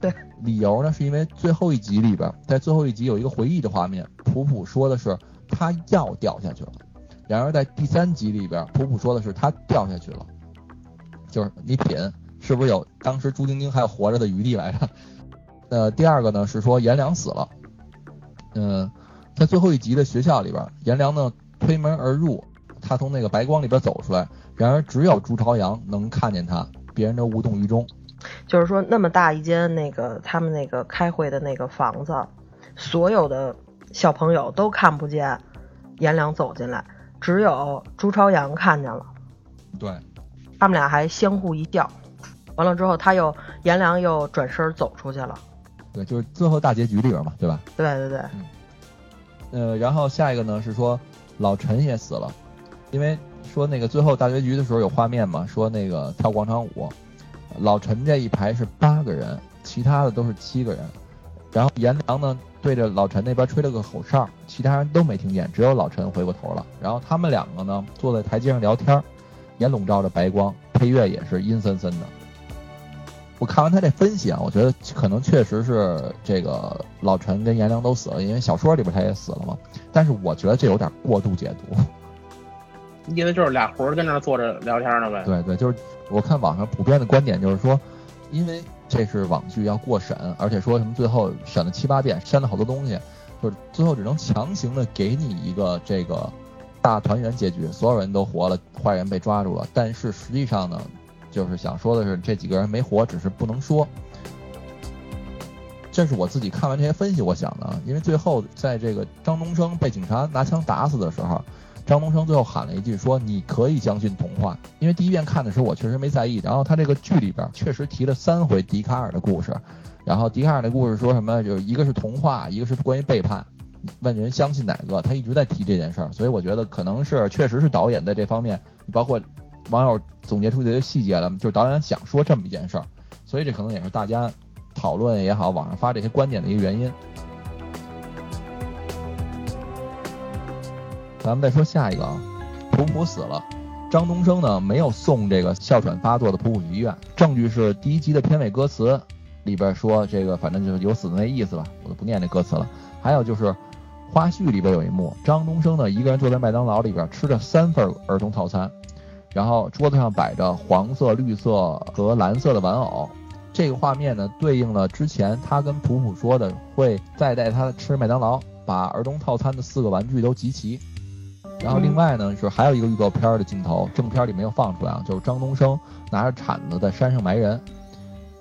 对，理由呢是因为最后一集里边，在最后一集有一个回忆的画面，普普说的是他要掉下去了，然而在第三集里边，普普说的是他掉下去了，就是你品是不是有当时朱晶晶还有活着的余地来着？呃，第二个呢是说颜良死了，嗯，在最后一集的学校里边，颜良呢推门而入，他从那个白光里边走出来，然而只有朱朝阳能看见他，别人都无动于衷。就是说，那么大一间那个他们那个开会的那个房子，所有的小朋友都看不见颜良走进来，只有朱朝阳看见了。对，他们俩还相互一笑。完了之后，他又颜良又转身走出去了。对，就是最后大结局里边嘛，对吧？对对对。嗯。呃，然后下一个呢是说老陈也死了，因为说那个最后大结局的时候有画面嘛，说那个跳广场舞。老陈这一排是八个人，其他的都是七个人。然后颜良呢对着老陈那边吹了个口哨，其他人都没听见，只有老陈回过头了。然后他们两个呢坐在台阶上聊天，也笼罩着白光，配乐也是阴森森的。我看完他这分析啊，我觉得可能确实是这个老陈跟颜良都死了，因为小说里边他也死了嘛。但是我觉得这有点过度解读。意思就是俩魂跟那坐着聊天呢呗？对对，就是我看网上普遍的观点就是说，因为这是网剧要过审，而且说什么最后审了七八遍，删了好多东西，就是最后只能强行的给你一个这个大团圆结局，所有人都活了，坏人被抓住了。但是实际上呢，就是想说的是这几个人没活，只是不能说。这是我自己看完这些分析我想的，因为最后在这个张东升被警察拿枪打死的时候。张东升最后喊了一句说：“你可以相信童话。”因为第一遍看的时候我确实没在意，然后他这个剧里边确实提了三回笛卡尔的故事，然后笛卡尔的故事说什么，就是一个是童话，一个是关于背叛，问人相信哪个，他一直在提这件事儿，所以我觉得可能是确实是导演在这方面，包括网友总结出这些细节了，就是导演想说这么一件事儿，所以这可能也是大家讨论也好，网上发这些观点的一个原因。咱们再说下一个啊，普普死了，张东升呢没有送这个哮喘发作的普普去医院，证据是第一集的片尾歌词里边说这个反正就是有死的那意思吧，我就不念这歌词了。还有就是花絮里边有一幕，张东升呢一个人坐在麦当劳里边吃着三份儿童套餐，然后桌子上摆着黄色、绿色和蓝色的玩偶，这个画面呢对应了之前他跟普普说的会再带他吃麦当劳，把儿童套餐的四个玩具都集齐。然后另外呢是还有一个预告片的镜头，正片里没有放出来啊，就是张东升拿着铲子在山上埋人，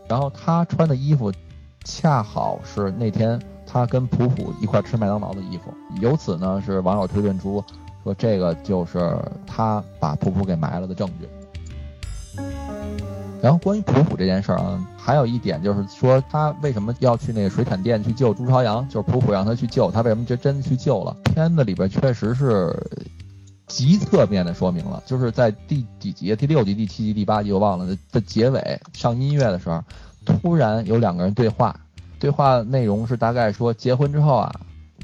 然后他穿的衣服恰好是那天他跟普普一块吃麦当劳的衣服，由此呢是网友推论出说这个就是他把普普给埋了的证据。然后关于普普这件事儿啊，还有一点就是说他为什么要去那个水产店去救朱朝阳，就是普普让他去救，他为什么就真的去救了？片子里边确实是极侧面的说明了，就是在第几集？第六集、第七集、第八集我忘了的结尾上音乐的时候，突然有两个人对话，对话内容是大概说结婚之后啊，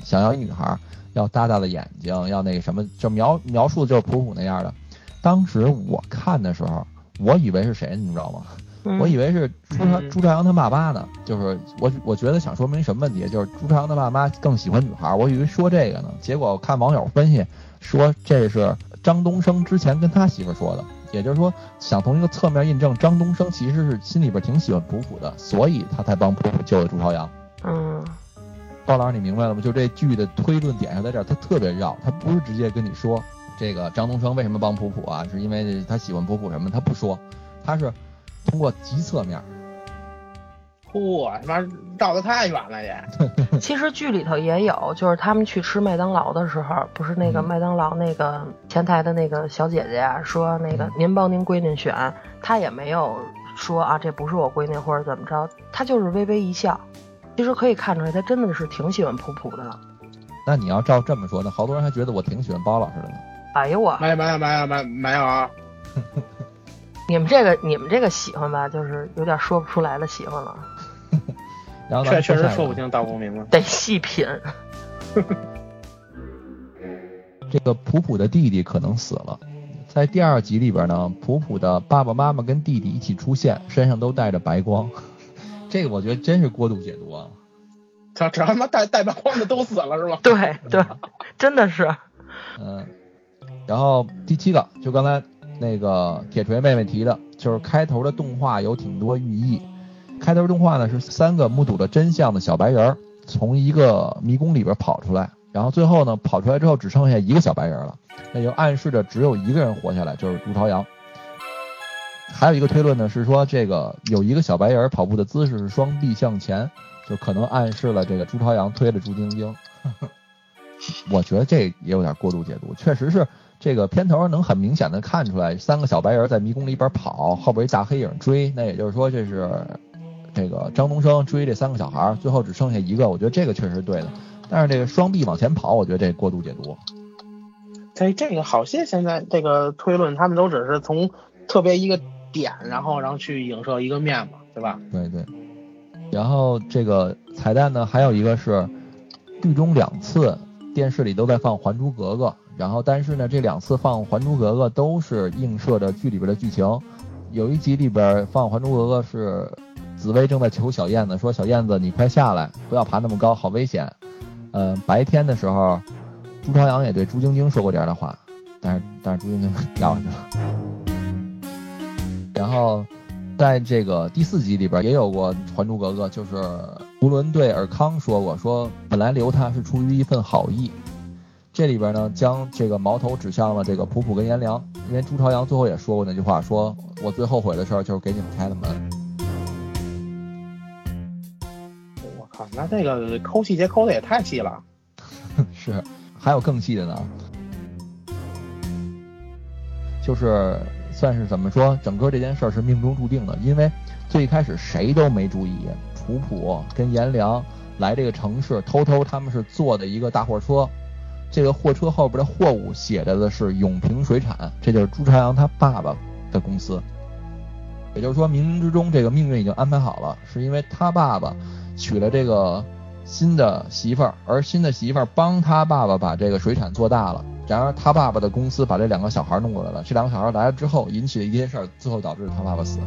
想要一女孩，要大大的眼睛，要那个什么，就描描述的就是普普那样的。当时我看的时候。我以为是谁，你知道吗？我以为是朱朝朱朝阳他爸妈呢。就是我我觉得想说明什么问题，就是朱朝阳他爸妈更喜欢女孩。我以为说这个呢，结果我看网友分析说这是张东升之前跟他媳妇说的，也就是说想从一个侧面印证张东升其实是心里边挺喜欢普普的，所以他才帮普普救了朱朝阳。嗯，包老师你明白了吗？就这剧的推论点是在这儿，他特别绕，他不是直接跟你说。这个张东升为什么帮普普啊？是因为他喜欢普普什么？他不说，他是通过极侧面。嚯，他妈绕得太远了也。其实剧里头也有，就是他们去吃麦当劳的时候，不是那个麦当劳那个前台的那个小姐姐啊，说那个您帮您闺女选，她也没有说啊这不是我闺女或者怎么着，她就是微微一笑。其实可以看出来，她真的是挺喜欢普普的。那你要照这么说，那好多人还觉得我挺喜欢包老师的呢。哎呦我，没有没有没有没没有啊！你们这个你们这个喜欢吧，就是有点说不出来的喜欢了。然后确确实说不清道不明了，得细品。这个普普的弟弟可能死了，在第二集里边呢，普普的爸爸妈妈跟弟弟一起出现，身上都带着白光。这个我觉得真是过度解读啊！他这他妈带带白光的都死了是吧？对对，真的是。嗯。然后第七个，就刚才那个铁锤妹妹提的，就是开头的动画有挺多寓意。开头动画呢是三个目睹了真相的小白人从一个迷宫里边跑出来，然后最后呢跑出来之后只剩下一个小白人了，那就暗示着只有一个人活下来，就是朱朝阳。还有一个推论呢是说这个有一个小白人跑步的姿势是双臂向前，就可能暗示了这个朱朝阳推了朱晶晶。我觉得这也有点过度解读，确实是。这个片头能很明显的看出来，三个小白人在迷宫里边跑，后边一大黑影追，那也就是说这是这个张东升追这三个小孩，最后只剩下一个，我觉得这个确实是对的。但是这个双臂往前跑，我觉得这过度解读。这这个好些现在这个推论，他们都只是从特别一个点，然后然后去影射一个面嘛，对吧？对对。然后这个彩蛋呢，还有一个是剧中两次电视里都在放《还珠格格》。然后，但是呢，这两次放《还珠格格》都是映射着剧里边的剧情。有一集里边放《还珠格格》是紫薇正在求小燕子，说：“小燕子，你快下来，不要爬那么高，好危险。”嗯，白天的时候，朱朝阳也对朱晶晶说过这样的话，但是但是朱晶晶掉下去了。然后，在这个第四集里边也有过《还珠格格》，就是胡伦对尔康说过，说本来留他是出于一份好意。这里边呢，将这个矛头指向了这个普普跟颜良，因为朱朝阳最后也说过那句话，说我最后悔的事儿就是给你们开了门。我靠，那这个抠细节抠的也太细了。是，还有更细的呢。就是算是怎么说，整个这件事儿是命中注定的，因为最开始谁都没注意，普普跟颜良来这个城市，偷偷他们是坐的一个大货车，这个货车后边的货物写着的是永平水产，这就是朱朝阳他爸爸的公司。也就是说，冥冥之中这个命运已经安排好了，是因为他爸爸娶了这个新的媳妇儿，而新的媳妇儿帮他爸爸把这个水产做大了。然而他爸爸的公司把这两个小孩弄过来了，这两个小孩来了之后引起了一些事儿，最后导致他爸爸死。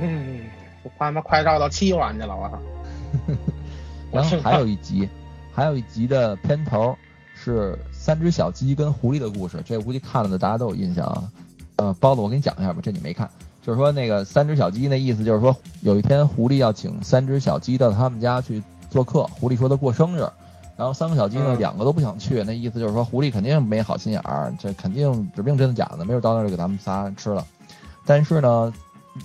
嗯，我他妈快绕到七环去了，我操！然后还有一集，还有一集的片头是三只小鸡跟狐狸的故事，这估计看了的大家都有印象啊。呃，包子，我给你讲一下吧，这你没看，就是说那个三只小鸡那意思就是说，有一天狐狸要请三只小鸡到他们家去做客，狐狸说他过生日，然后三个小鸡呢两个都不想去，那意思就是说狐狸肯定没好心眼儿，这肯定指不定真的假的，没准到那儿就给咱们仨吃了。但是呢，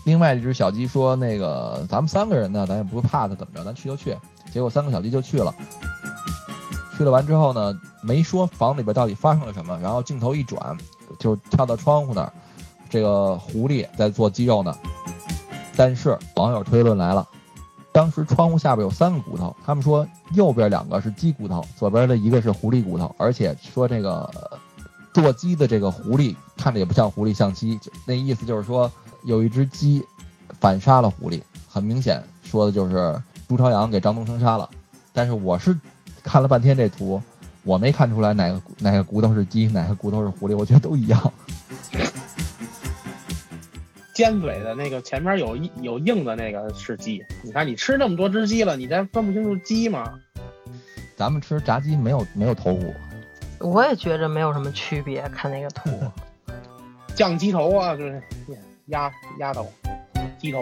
另外一只小鸡说那个咱们三个人呢，咱也不怕他怎么着，咱去就去。结果三个小鸡就去了，去了完之后呢，没说房里边到底发生了什么，然后镜头一转。就跳到窗户那儿，这个狐狸在做鸡肉呢。但是网友推论来了，当时窗户下边有三个骨头，他们说右边两个是鸡骨头，左边的一个是狐狸骨头，而且说这个做鸡的这个狐狸看着也不像狐狸，像鸡。那意思就是说有一只鸡反杀了狐狸，很明显说的就是朱朝阳给张东升杀了。但是我是看了半天这图。我没看出来哪个哪个骨头是鸡，哪个骨头是狐狸，我觉得都一样。尖嘴的那个前面有有硬的那个是鸡，你看你吃那么多只鸡了，你再分不清楚鸡吗？咱们吃炸鸡没有没有头骨，我也觉着没有什么区别，看那个图。酱鸡头啊，就是鸭鸭头，鸡头。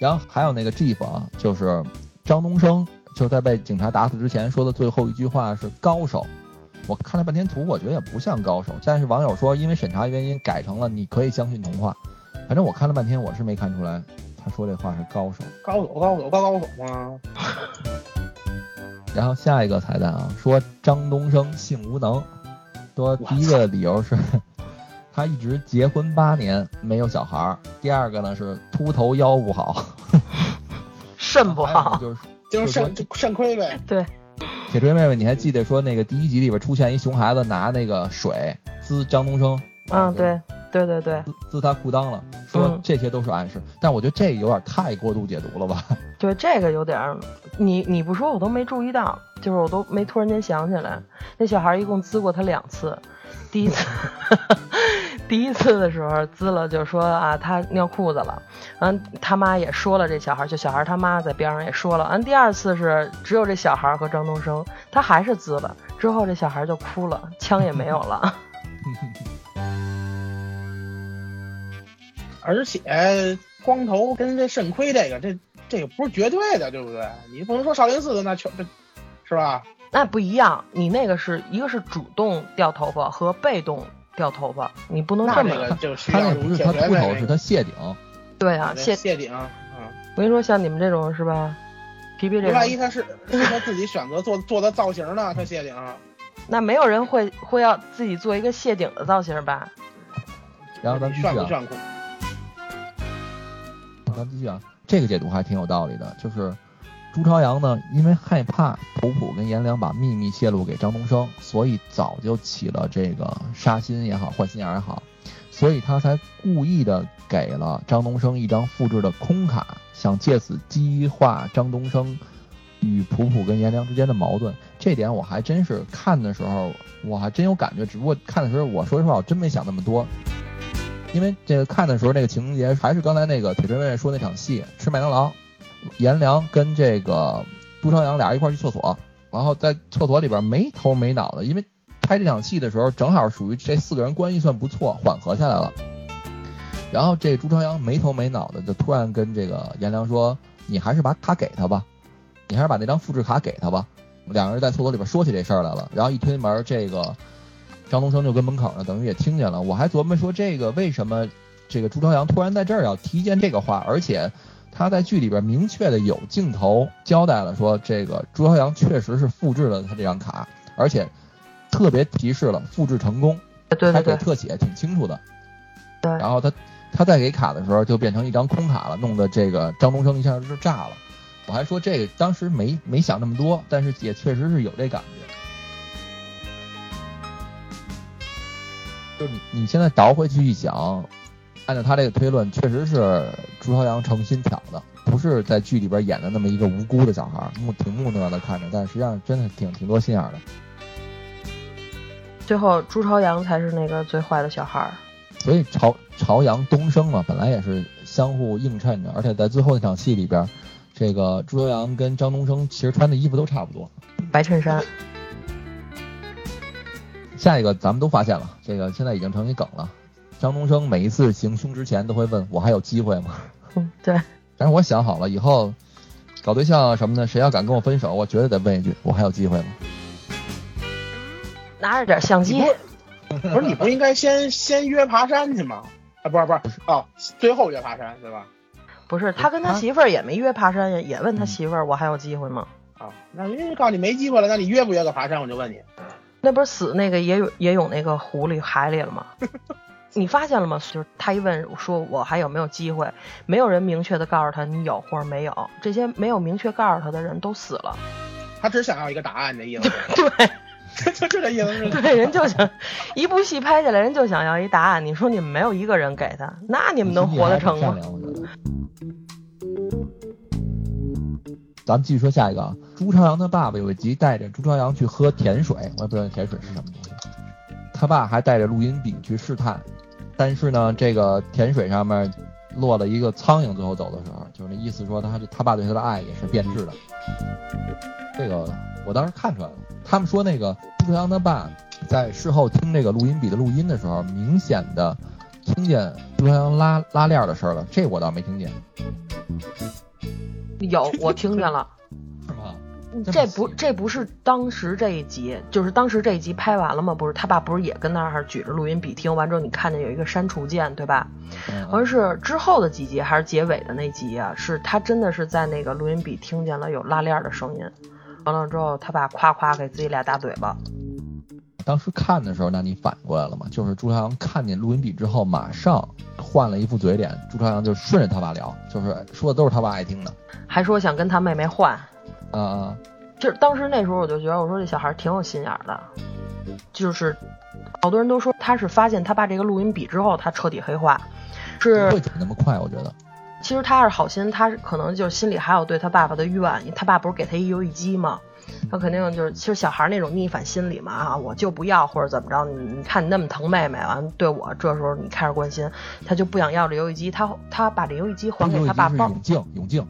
然后还有那个 GIF 啊，就是张东升。就在被警察打死之前说的最后一句话是高手，我看了半天图，我觉得也不像高手。但是网友说因为审查原因改成了你可以相信童话，反正我看了半天我是没看出来他说这话是高手。高手高手高高手吗？然后下一个彩蛋啊，说张东升性无能，说第一个理由是他一直结婚八年没有小孩儿，第二个呢是秃头腰不好，肾不好，就是。就是肾肾亏呗。对，铁锤妹妹，你还记得说那个第一集里边出现一熊孩子拿那个水滋张东升？嗯，对，对对对，滋他裤裆了，说这些都是暗示。但我觉得这有点太过度解读了吧？对，这个有点，你你不说我都没注意到，就是我都没突然间想起来，那小孩一共滋过他两次，第一次。第一次的时候滋了，就说啊他尿裤子了，完他妈也说了这小孩，就小孩他妈在边上也说了，完第二次是只有这小孩和张东升，他还是滋了，之后这小孩就哭了，枪也没有了。而且光头跟这肾亏这个，这这个不是绝对的，对不对？你不能说少林寺的那全，是吧？那不一样，你那个是一个是主动掉头发和被动。掉头发，你不能这么。他那不是他秃头，是他谢顶。对啊，谢谢顶。嗯，我跟你说，像你们这种是吧？皮皮这。万一他是是他自己选择做做的造型呢？他谢顶。那没有人会会要自己做一个谢顶的造型吧？然后咱继续啊。咱继续啊，这个解读还挺有道理的，就是。朱朝阳呢，因为害怕普普跟颜良把秘密泄露给张东升，所以早就起了这个杀心也好，坏心眼也好，所以他才故意的给了张东升一张复制的空卡，想借此激化张东升与普普跟颜良之间的矛盾。这点我还真是看的时候，我还真有感觉，只不过看的时候，我说实话，我真没想那么多，因为这个看的时候那个情节还是刚才那个铁锤妹妹说那场戏，吃麦当劳。颜良跟这个朱朝阳俩人一块去厕所，然后在厕所里边没头没脑的，因为拍这场戏的时候正好属于这四个人关系算不错，缓和下来了。然后这朱朝阳没头没脑的就突然跟这个颜良说：“你还是把卡给他吧，你还是把那张复制卡给他吧。”两个人在厕所里边说起这事儿来了，然后一推门，这个张东升就跟门口呢，等于也听见了。我还琢磨说，这个为什么这个朱朝阳突然在这儿要提一件这个话，而且。他在剧里边明确的有镜头交代了，说这个朱朝阳确实是复制了他这张卡，而且特别提示了复制成功，还给对对对特写挺清楚的。对然后他他在给卡的时候就变成一张空卡了，弄得这个张东升一下就炸了。我还说这个当时没没想那么多，但是也确实是有这感觉。就是你你现在倒回去一想，按照他这个推论，确实是朱朝阳诚心挑的，不是在剧里边演的那么一个无辜的小孩儿，木挺木讷的看着，但实际上真的挺挺多心眼儿的。最后朱朝阳才是那个最坏的小孩儿。所以朝朝阳东升嘛，本来也是相互映衬着，而且在最后那场戏里边，这个朱朝阳跟张东升其实穿的衣服都差不多。白衬衫，下一个咱们都发现了，这个现在已经成一梗了。张东升每一次行凶之前都会问我还有机会吗？嗯，对，但是我想好了，以后搞对象什么的，谁要敢跟我分手，我绝对得问一句我还有机会吗？拿着点相机，不是你不应该先先约爬山去吗？啊，不是不是哦，最后约爬山对吧？不是他跟他媳妇儿也没约爬山，也也问他媳妇儿我还有机会吗？啊，那人家告诉你没机会了，那你约不约个爬山？我就问你，那不是死那个也有也有那个湖里海里了吗？你发现了吗？就是他一问说我还有没有机会，没有人明确的告诉他你有或者没有，这些没有明确告诉他的人都死了。他只想要一个答案 这意思是？对就就这意思是？对，人就想一部戏拍下来，人就想要一答案。你说你们没有一个人给他，那你们能活得成吗？咱们继续说下一个啊，朱朝阳的爸爸有一集带着朱朝阳去喝甜水，我也不知道甜水是什么东西。他爸还带着录音笔去试探，但是呢，这个甜水上面落了一个苍蝇，最后走的时候，就是那意思说他他爸对他的爱也是变质的。这个我当时看出来了，他们说那个朱朝阳他爸在事后听这个录音笔的录音的时候，明显的听见朱朝阳拉拉链的事儿了，这我倒没听见，有，我听见了。这不这不是当时这一集，就是当时这一集拍完了吗？不是他爸不是也跟那儿举着录音笔听完之后，你看见有一个删除键，对吧？嗯好像是之后的几集还是结尾的那集啊？是他真的是在那个录音笔听见了有拉链的声音，完了之后他爸夸夸给自己俩大嘴巴。当时看的时候，那你反过来了吗？就是朱朝阳看见录音笔之后，马上换了一副嘴脸，朱朝阳就顺着他爸聊，就是说的都是他爸爱听的。还说想跟他妹妹换，啊啊，就是当时那时候我就觉得，我说这小孩挺有心眼儿的，就是好多人都说他是发现他爸这个录音笔之后，他彻底黑化，是会怎么那么快，我觉得。其实他是好心，他是可能就是心里还有对他爸爸的怨，他爸不是给他一游戏机吗？他肯定就是，其实小孩那种逆反心理嘛啊，我就不要或者怎么着，你你看你那么疼妹妹，完了对我这时候你开始关心，他就不想要这游戏机，他他把这游戏机还给他爸永静，永静。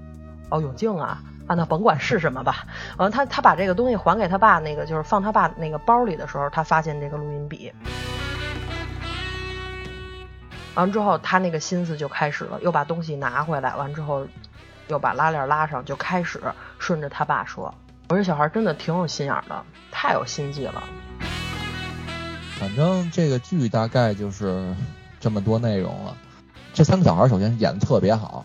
哦，永静啊啊，那甭管是什么吧，完了他他把这个东西还给他爸，那个就是放他爸那个包里的时候，他发现这个录音笔。完之后，他那个心思就开始了，又把东西拿回来，完之后又把拉链拉上，就开始顺着他爸说：“我这小孩真的挺有心眼的，太有心计了。反正这个剧大概就是这么多内容了。这三个小孩首先演的特别好，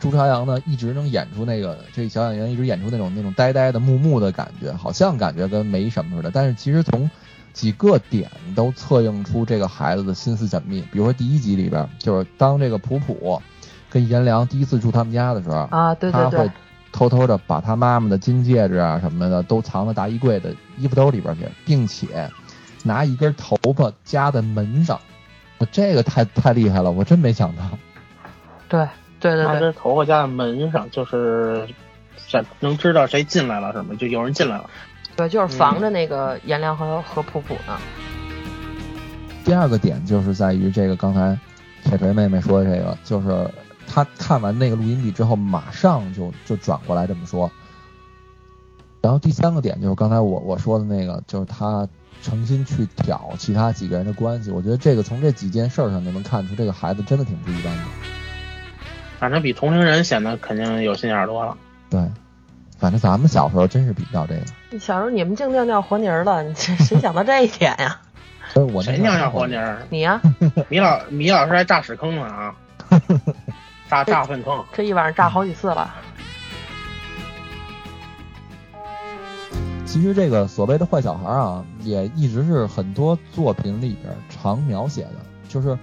朱朝阳呢一直能演出那个这小演员一直演出那种那种呆呆的木木的感觉，好像感觉跟没什么似的，但是其实从几个点都测映出这个孩子的心思缜密。比如说第一集里边，就是当这个普普跟颜良第一次住他们家的时候，”啊，对对对他会，偷偷的把他妈妈的金戒指啊什么的都藏到大衣柜的衣服兜里边去，并且拿一根头发夹在门上。我这个太太厉害了，我真没想到。对对对对，拿着头发夹在门上，就是这能知道谁进来了是吗？就有人进来了。对，就是防着那个颜良和和普普呢。第二个点就是在于这个刚才铁锤妹妹说的这个，就是他看完那个录音笔之后，马上就就转过来这么说。然后第三个点就是刚才我我说的那个，就是他诚心去挑其他几个人的关系。我觉得这个从这几件事儿上就能看出，这个孩子真的挺不一般的。反正比同龄人显得肯定有心眼儿多了。对，反正咱们小时候真是比较这个。小时候你们净尿尿和泥儿了，你这谁想到这一点呀？所以我那谁尿尿和泥儿？你呀，米老米老师还炸屎坑呢啊！炸炸粪坑。这一晚上炸好几次了。其实这个所谓的坏小孩啊，也一直是很多作品里边常描写的，就是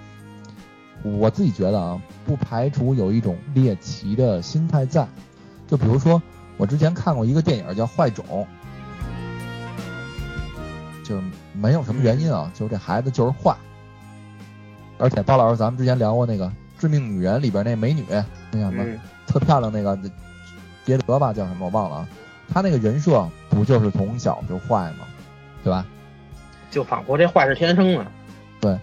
我自己觉得啊，不排除有一种猎奇的心态在。就比如说，我之前看过一个电影叫《坏种》，就是没有什么原因啊，就是这孩子就是坏。而且包老师，咱们之前聊过那个《致命女人》里边那美女，那叫什么特漂亮那个杰德吧，叫什么我忘了啊。他那个人设不就是从小就坏吗？对吧？就仿佛这坏是天生的。对。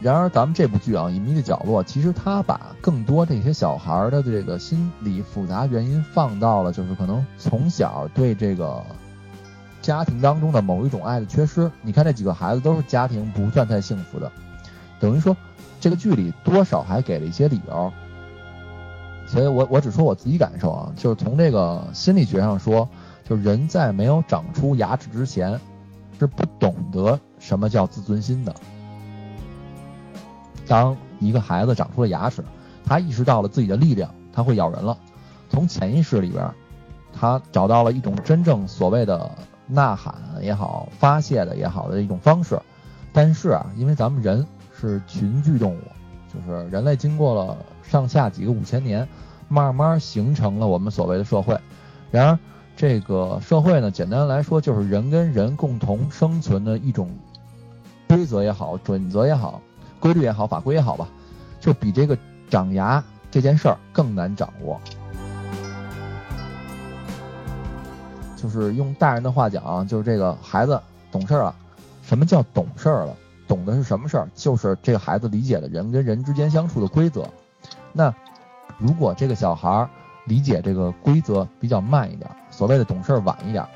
然而咱们这部剧啊，《隐秘的角落》，其实他把更多这些小孩的这个心理复杂原因放到了，就是可能从小对这个家庭当中的某一种爱的缺失。你看这几个孩子都是家庭不算太幸福的，等于说这个剧里多少还给了一些理由。所以我我只说我自己感受啊，就是从这个心理学上说，就是人在没有长出牙齿之前，是不懂得什么叫自尊心的。当一个孩子长出了牙齿，他意识到了自己的力量，他会咬人了。从潜意识里边，他找到了一种真正所谓的呐喊也好、发泄的也好的一种方式。但是啊，因为咱们人是群居动物，就是人类经过了上下几个五千年，慢慢形成了我们所谓的社会。然而，这个社会呢，简单来说就是人跟人共同生存的一种规则也好、准则也好。规律也好，法规也好吧，就比这个长牙这件事儿更难掌握。就是用大人的话讲，就是这个孩子懂事儿了。什么叫懂事儿了？懂的是什么事儿？就是这个孩子理解了人跟人之间相处的规则。那如果这个小孩儿理解这个规则比较慢一点，所谓的懂事儿晚一点。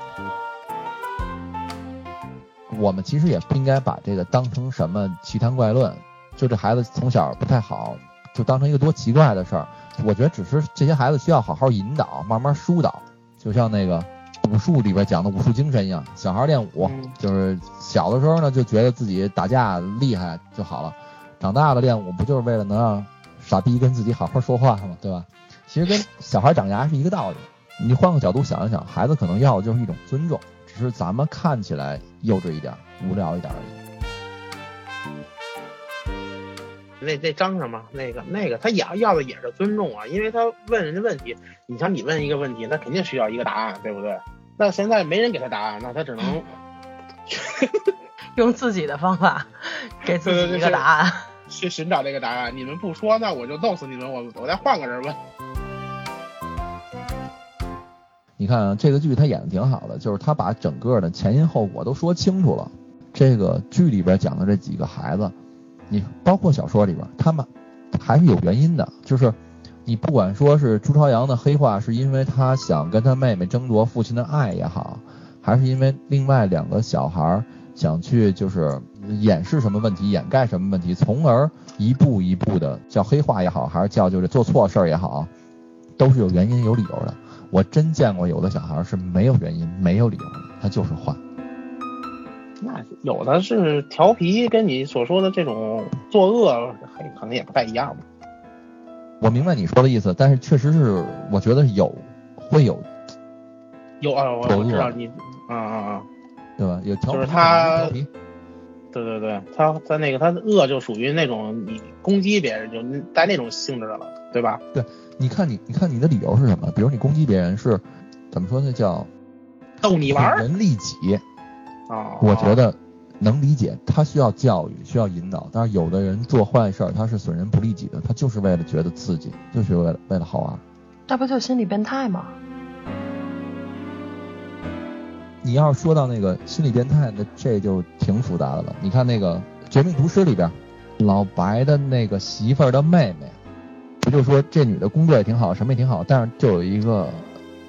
我们其实也不应该把这个当成什么奇谈怪论。就这孩子从小不太好，就当成一个多奇怪的事儿。我觉得只是这些孩子需要好好引导，慢慢疏导。就像那个武术里边讲的武术精神一样，小孩练武就是小的时候呢就觉得自己打架厉害就好了，长大了练武不就是为了能让傻逼跟自己好好说话吗？对吧？其实跟小孩长牙是一个道理。你换个角度想一想，孩子可能要的就是一种尊重，只是咱们看起来幼稚一点、无聊一点而已。那那张什么那个那个他要要的也是尊重啊，因为他问人家问题，你像你问一个问题，他肯定需要一个答案，对不对？那现在没人给他答案，那他只能 用自己的方法 给自己一个答案，去寻找这个答案。你们不说，那我就弄死你们，我我再换个人问。你看啊，这个剧他演的挺好的，就是他把整个的前因后果都说清楚了。这个剧里边讲的这几个孩子。你包括小说里边，他们还是有原因的。就是你不管说是朱朝阳的黑化，是因为他想跟他妹妹争夺父亲的爱也好，还是因为另外两个小孩想去就是掩饰什么问题、掩盖什么问题，从而一步一步的叫黑化也好，还是叫就是做错事儿也好，都是有原因、有理由的。我真见过有的小孩是没有原因、没有理由的，他就是坏。那有的是调皮，跟你所说的这种作恶，可能也不太一样吧。我明白你说的意思，但是确实是，我觉得有会有有啊，我知道你，啊啊啊，对吧？有调皮就是他，对对对，他他那个他恶就属于那种你攻击别人就带那种性质的了，对吧？对，你看你你看你的理由是什么？比如你攻击别人是怎么说？那叫逗你玩，人利己。啊，我觉得能理解，他需要教育，需要引导。但是有的人做坏事儿，他是损人不利己的，他就是为了觉得刺激，就是为了为了好玩。那不就心理变态吗？你要是说到那个心理变态，那这就挺复杂的了。你看那个《绝命毒师》里边，老白的那个媳妇儿的妹妹，不就说这女的工作也挺好，什么也挺好，但是就有一个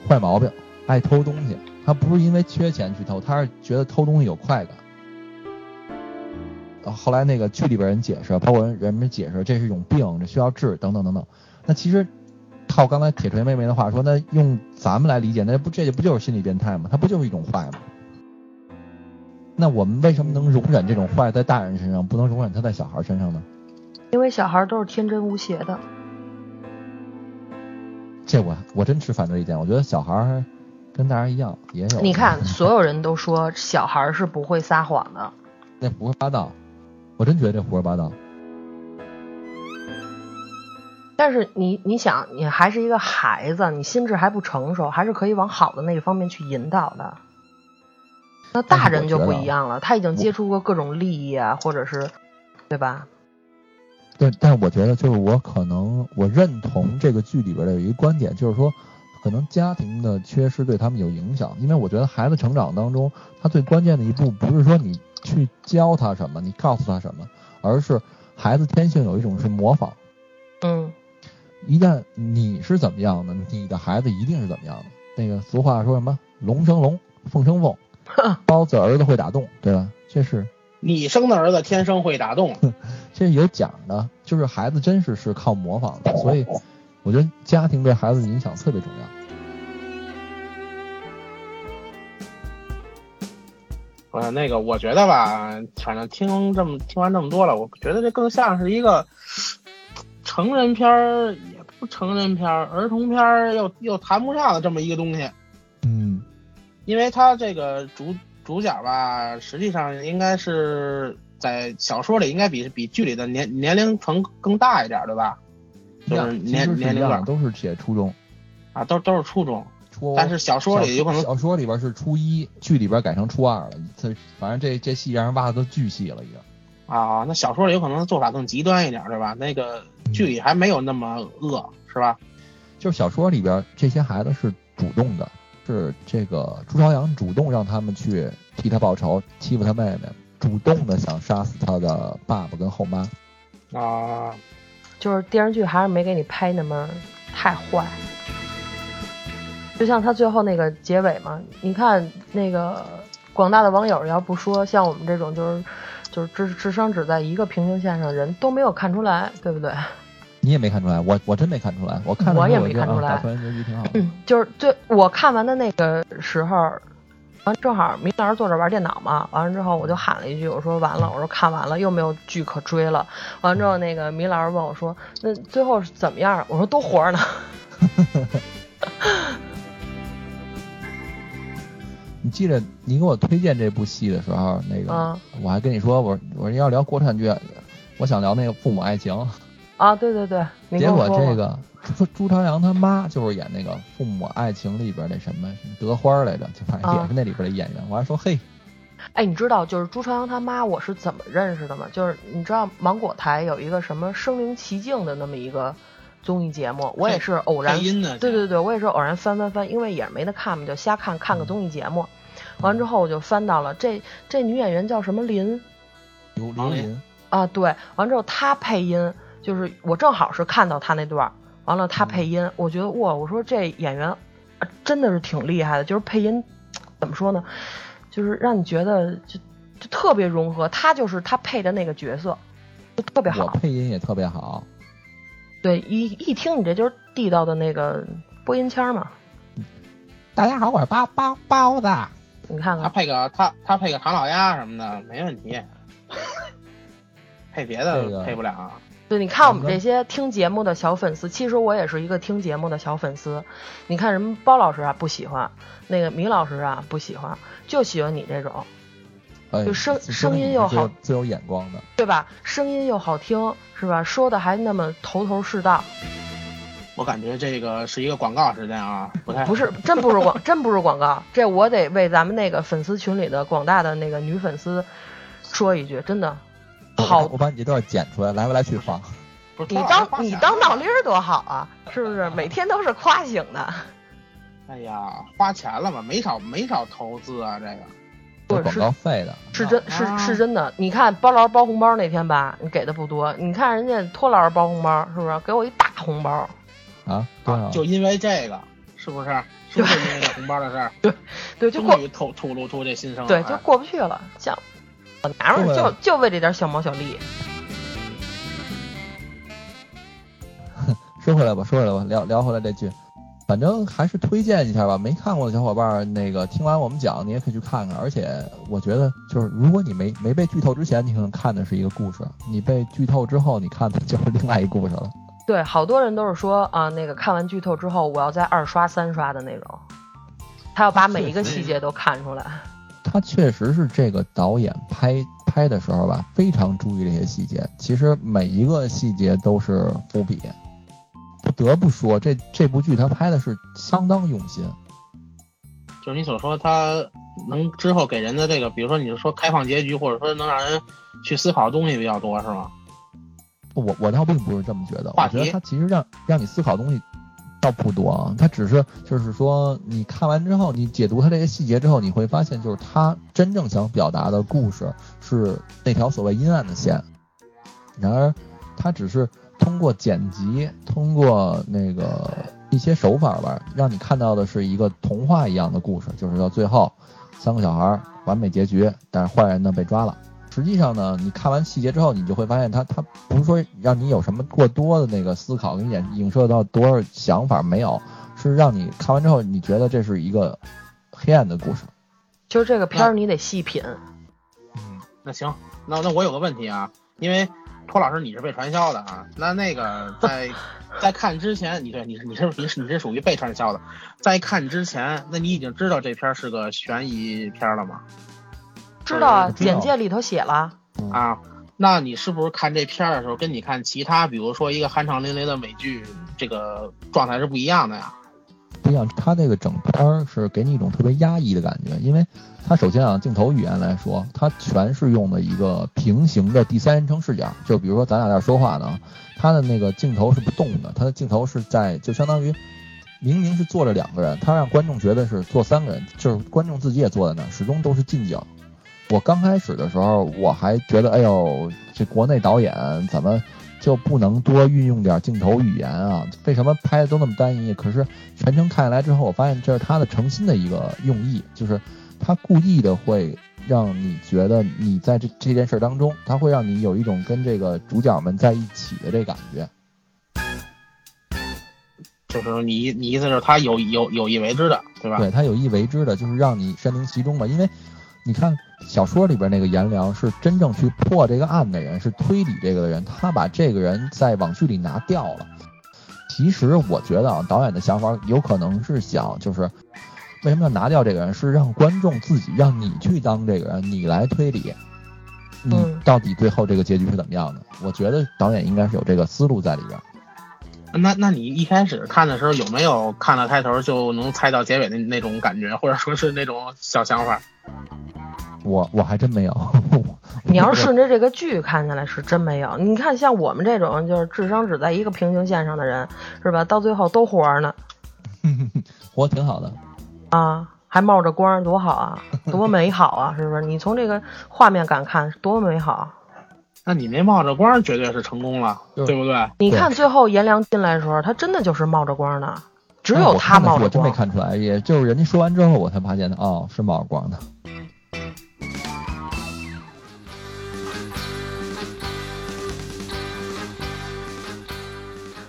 坏毛病，爱偷东西。他不是因为缺钱去偷，他是觉得偷东西有快感。后来那个剧里边人解释，包括人人们解释，这是一种病，这需要治，等等等等。那其实套刚才铁锤妹妹的话说，那用咱们来理解，那不这不就是心理变态吗？他不就是一种坏吗？那我们为什么能容忍这种坏在大人身上，不能容忍他在小孩身上呢？因为小孩都是天真无邪的。这我我真持反对意见，我觉得小孩。跟大家一样也有。你看，所有人都说小孩是不会撒谎的，那胡说八道，我真觉得这胡说八道。但是你你想，你还是一个孩子，你心智还不成熟，还是可以往好的那一方面去引导的。那大人就不一样了，他已经接触过各种利益啊，或者是，对吧？对，但是我觉得就是我可能我认同这个剧里边的有一个观点，就是说，可能家庭的缺失对他们有影响，因为我觉得孩子成长当中，他最关键的一步不是说你去教他什么，你告诉他什么，而是孩子天性有一种是模仿。嗯。一旦你是怎么样的，你的孩子一定是怎么样的。那个俗话说什么“龙生龙，凤生凤 ”，包子儿子会打洞，对吧？这是你生的儿子天生会打洞，这是有讲的。就是孩子真是是靠模仿的，所以我觉得家庭对孩子的影响特别重要。呃，那个我觉得吧，反正听这么听完这么多了，我觉得这更像是一个成人片儿。也不成人片儿、儿童片儿又又谈不上的这么一个东西，嗯，因为他这个主主角吧，实际上应该是在小说里应该比比剧里的年年龄层更大一点，对吧？就是年年龄段都是写初中啊，都都是初中，初但是小说里有可能小说里边是初一，剧里边改成初二了。这反正这这戏让人挖的都巨细了，已经。啊，那小说里有可能做法更极端一点，对吧？那个剧里还没有那么恶。是吧？就是小说里边这些孩子是主动的，是这个朱朝阳主动让他们去替他报仇，欺负他妹妹，主动的想杀死他的爸爸跟后妈。啊，就是电视剧还是没给你拍那么太坏。就像他最后那个结尾嘛，你看那个广大的网友要不说像我们这种就是就是智智商只在一个平行线上的人都没有看出来，对不对？你也没看出来，我我真没看出来，我看我也没看出来。嗯，就是最我看完的那个时候，完正好明老师坐着玩电脑嘛，完了之后我就喊了一句，我说完了，我说看完了又没有剧可追了。完了之后那个明老师问我说，那最后是怎么样？我说都活着呢。记得你给我推荐这部戏的时候，那个我还跟你说，我我要聊国产剧，我想聊那个父母爱情。啊，对对对，结果这个朱朱朝阳他妈就是演那个《父母爱情》里边那什么德花来着，就反正也是那里边的演员。我还说嘿，哎，你知道就是朱朝阳他妈我是怎么认识的吗？就是你知道芒果台有一个什么身临其境的那么一个综艺节目，我也是偶然，对对对，我也是偶然翻翻翻，因为也是没得看嘛，就瞎看看个综艺节目。完之后我就翻到了这这女演员叫什么林，刘林啊，对，完之后她配音。就是我正好是看到她那段，完了她配音，我觉得哇，我说这演员真的是挺厉害的，就是配音怎么说呢，就是让你觉得就就特别融合，她就是她配的那个角色，就特别好。配音也特别好。对，一一听你这就是地道的那个播音腔嘛。大家好，我是包包包子。你看看他配个他他配个唐老鸭什么的没问题，配别的配不了。对，你看我们这些听节目的小粉丝，其实我也是一个听节目的小粉丝。你看人包老师啊不喜欢，那个米老师啊不喜欢，就喜欢你这种，就声声音又好，最有眼光的，对吧？声音又好听，是吧？说的还那么头头是道。我感觉这个是一个广告时间啊，不太不是，真不是广，真不是广告。这我得为咱们那个粉丝群里的广大的那个女粉丝说一句，真的。好，我把你这段剪出来，来回来去放。你当你当闹铃多好啊，是不是？每天都是夸醒的。哎呀，花钱了嘛，没少没少投资啊，这个。是广告费的。是真，是是真的。你看包老师包红包那天吧，你给的不多。你看人家托老师包红包，是不是给我一大红包？啊，对，就因为这个，是不是？是不是因为这红包的事儿？对，对，就过于透吐露出这心声。对，就过不去了，像。娘们就就为这点小毛小利。说回来吧，说回来吧，聊聊回来这剧，反正还是推荐一下吧。没看过的小伙伴，那个听完我们讲，你也可以去看看。而且我觉得，就是如果你没没被剧透之前，你可能看的是一个故事；你被剧透之后，你看的就是另外一故事了。对，好多人都是说啊，那个看完剧透之后，我要再二刷三刷的那种。他要把每一个细节都看出来。他确实是这个导演拍拍的时候吧，非常注意这些细节。其实每一个细节都是伏笔，不得不说，这这部剧他拍的是相当用心。就是你所说，他能之后给人的这个，比如说你是说开放结局，或者说能让人去思考的东西比较多，是吗？我我倒并不是这么觉得，我觉得他其实让让你思考的东西倒不多啊，他只是就是说你看完之后，你解读他这些细节之后，你会发现就是他真正想表达的故事是那条所谓阴暗的线，然而他只是通过剪辑，通过那个一些手法吧，让你看到的是一个童话一样的故事，就是到最后三个小孩儿完美结局，但是坏人呢被抓了。实际上呢，你看完细节之后，你就会发现它它不是说让你有什么过多的那个思考，给你影影射到多少想法没有，是让你看完之后，你觉得这是一个黑暗的故事。就是这个片儿你得细品。嗯，那行，那那我有个问题啊，因为托老师你是被传销的啊，那那个在 在看之前，你对你你是你是你是属于被传销的，在看之前，那你已经知道这片儿是个悬疑片儿了吗？知道啊，简介里头写了。啊，那你是不是看这片儿的时候，跟你看其他，比如说一个酣畅淋漓的美剧，这个状态是不一样的呀？不一样，它这个整片儿是给你一种特别压抑的感觉，因为它首先啊，镜头语言来说，它全是用的一个平行的第三人称视角，就比如说咱俩在这说话呢，它的那个镜头是不动的，它的镜头是在就相当于明明是坐着两个人，他让观众觉得是坐三个人，就是观众自己也坐在那儿，始终都是近景。我刚开始的时候，我还觉得，哎呦，这国内导演怎么就不能多运用点镜头语言啊？为什么拍的都那么单一？可是全程看下来之后，我发现这是他的诚心的一个用意，就是他故意的会让你觉得你在这这件事当中，他会让你有一种跟这个主角们在一起的这感觉。就是你你意思是他有有有意为之的，对吧？对他有意为之的，就是让你身临其中嘛。因为你看小说里边那个颜良是真正去破这个案的人，是推理这个的人，他把这个人在网剧里拿掉了。其实我觉得啊，导演的想法有可能是想，就是为什么要拿掉这个人，是让观众自己让你去当这个人，你来推理，你嗯到底最后这个结局是怎么样的？我觉得导演应该是有这个思路在里边。那那你一开始看的时候有没有看了开头就能猜到结尾的那种感觉，或者说是那种小想法？我我还真没有。你要是顺着这个剧看下来是真没有。你看像我们这种就是智商只在一个平行线上的人，是吧？到最后都活着呢 活挺好的。啊，还冒着光，多好啊，多美好啊，是不是？你从这个画面感看多美好。那你那冒着光绝对是成功了，就是对不对？你看最后颜良进来的时候，他真的就是冒着光的，只有他冒着光我真没。看出来，也就是人家说完之后，我才发现的，哦，是冒着光的。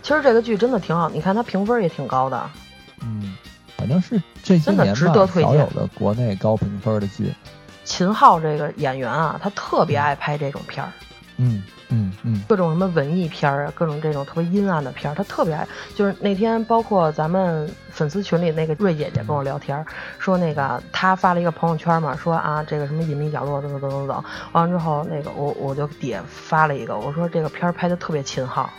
其实这个剧真的挺好，你看它评分也挺高的。嗯，反正是这些真的年吧值得推荐少有的国内高评分的剧。秦昊这个演员啊，他特别爱拍这种片儿，嗯嗯嗯，各种什么文艺片儿啊，各种这种特别阴暗的片儿，他特别爱。就是那天包括咱们粉丝群里那个瑞姐姐跟我聊天儿，说那个她发了一个朋友圈嘛，说啊这个什么隐秘角落等等等等等，完了之后那个我我就底下发了一个，我说这个片儿拍的特别秦昊，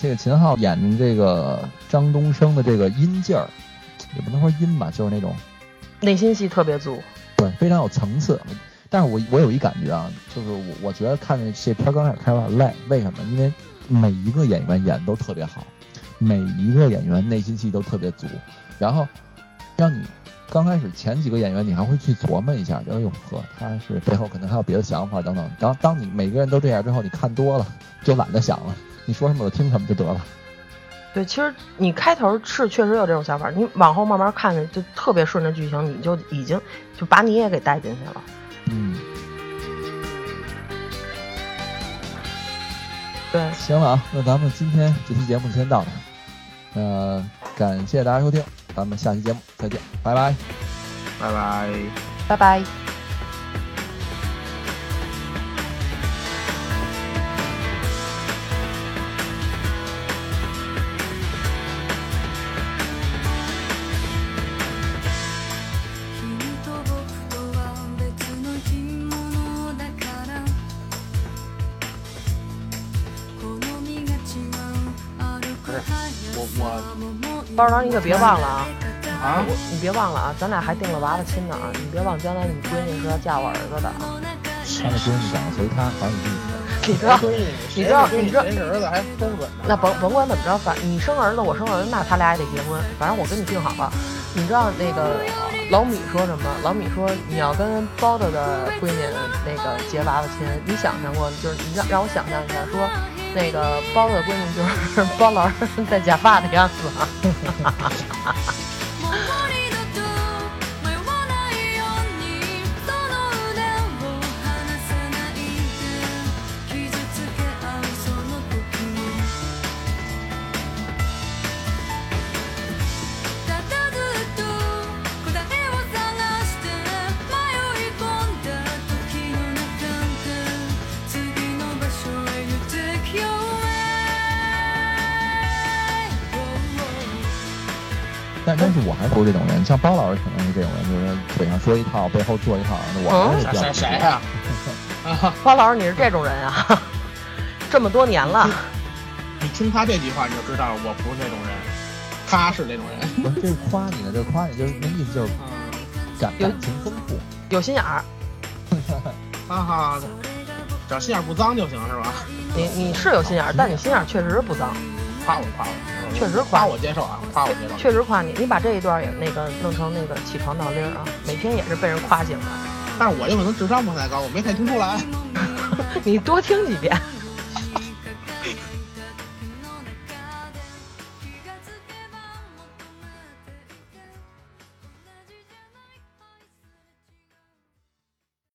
这个秦昊演的这个张东升的这个阴劲儿，也不能说阴吧，就是那种内心戏特别足。对非常有层次。但是我我有一感觉啊，就是我我觉得看这片刚开始看有点累，为什么？因为每一个演员演都特别好，每一个演员内心戏都特别足，然后让你刚开始前几个演员你还会去琢磨一下，哎呦呵，他是背后可能还有别的想法等等。然后当你每个人都这样之后，你看多了就懒得想了，你说什么我听什么就得了。对，其实你开头是确实有这种想法，你往后慢慢看着就特别顺着剧情，你就已经就把你也给带进去了。嗯，对，行了啊，那咱们今天这期节目就先到这儿。呃，感谢大家收听，咱们下期节目再见，拜拜。拜拜。拜拜。我包老你可别忘了啊，啊，你别忘了啊，咱俩还定了娃娃亲呢啊，你别忘将来你闺女是要嫁我儿子的啊。他的闺女长得随他好几亿。你知道，你知道，你知道，儿子还风准呢？那甭甭管怎么着，反你生儿子，我生儿子，那他俩也得结婚。反正我跟你定好了。你知道那个老米说什么？老米说你要跟包子的闺女那个结娃娃亲，你想象过？就是你让让我想象一下，说那个包子的闺女就是包老师戴假发的样子啊。不是这种人，像包老师可能是这种人，就是嘴上说一套，背后做一套。那我还是。谁谁呀？啊，包老师，你是这种人啊？这么多年了，你听他这句话你就知道我不是那种人，他是那种人。不是，这是夸你呢，这是夸你，就是那意思就是感感情丰富。有心眼儿。哈哈，只要心眼不脏就行是吧？你你是有心眼儿，但你心眼儿确实不脏，夸我夸我，确实夸我接受啊，夸我接受。确实夸你。你把这一段也那个弄成那个起床闹铃啊，每天也是被人夸醒的。但是我有可能智商不太高，我没太听出来。你多听几遍。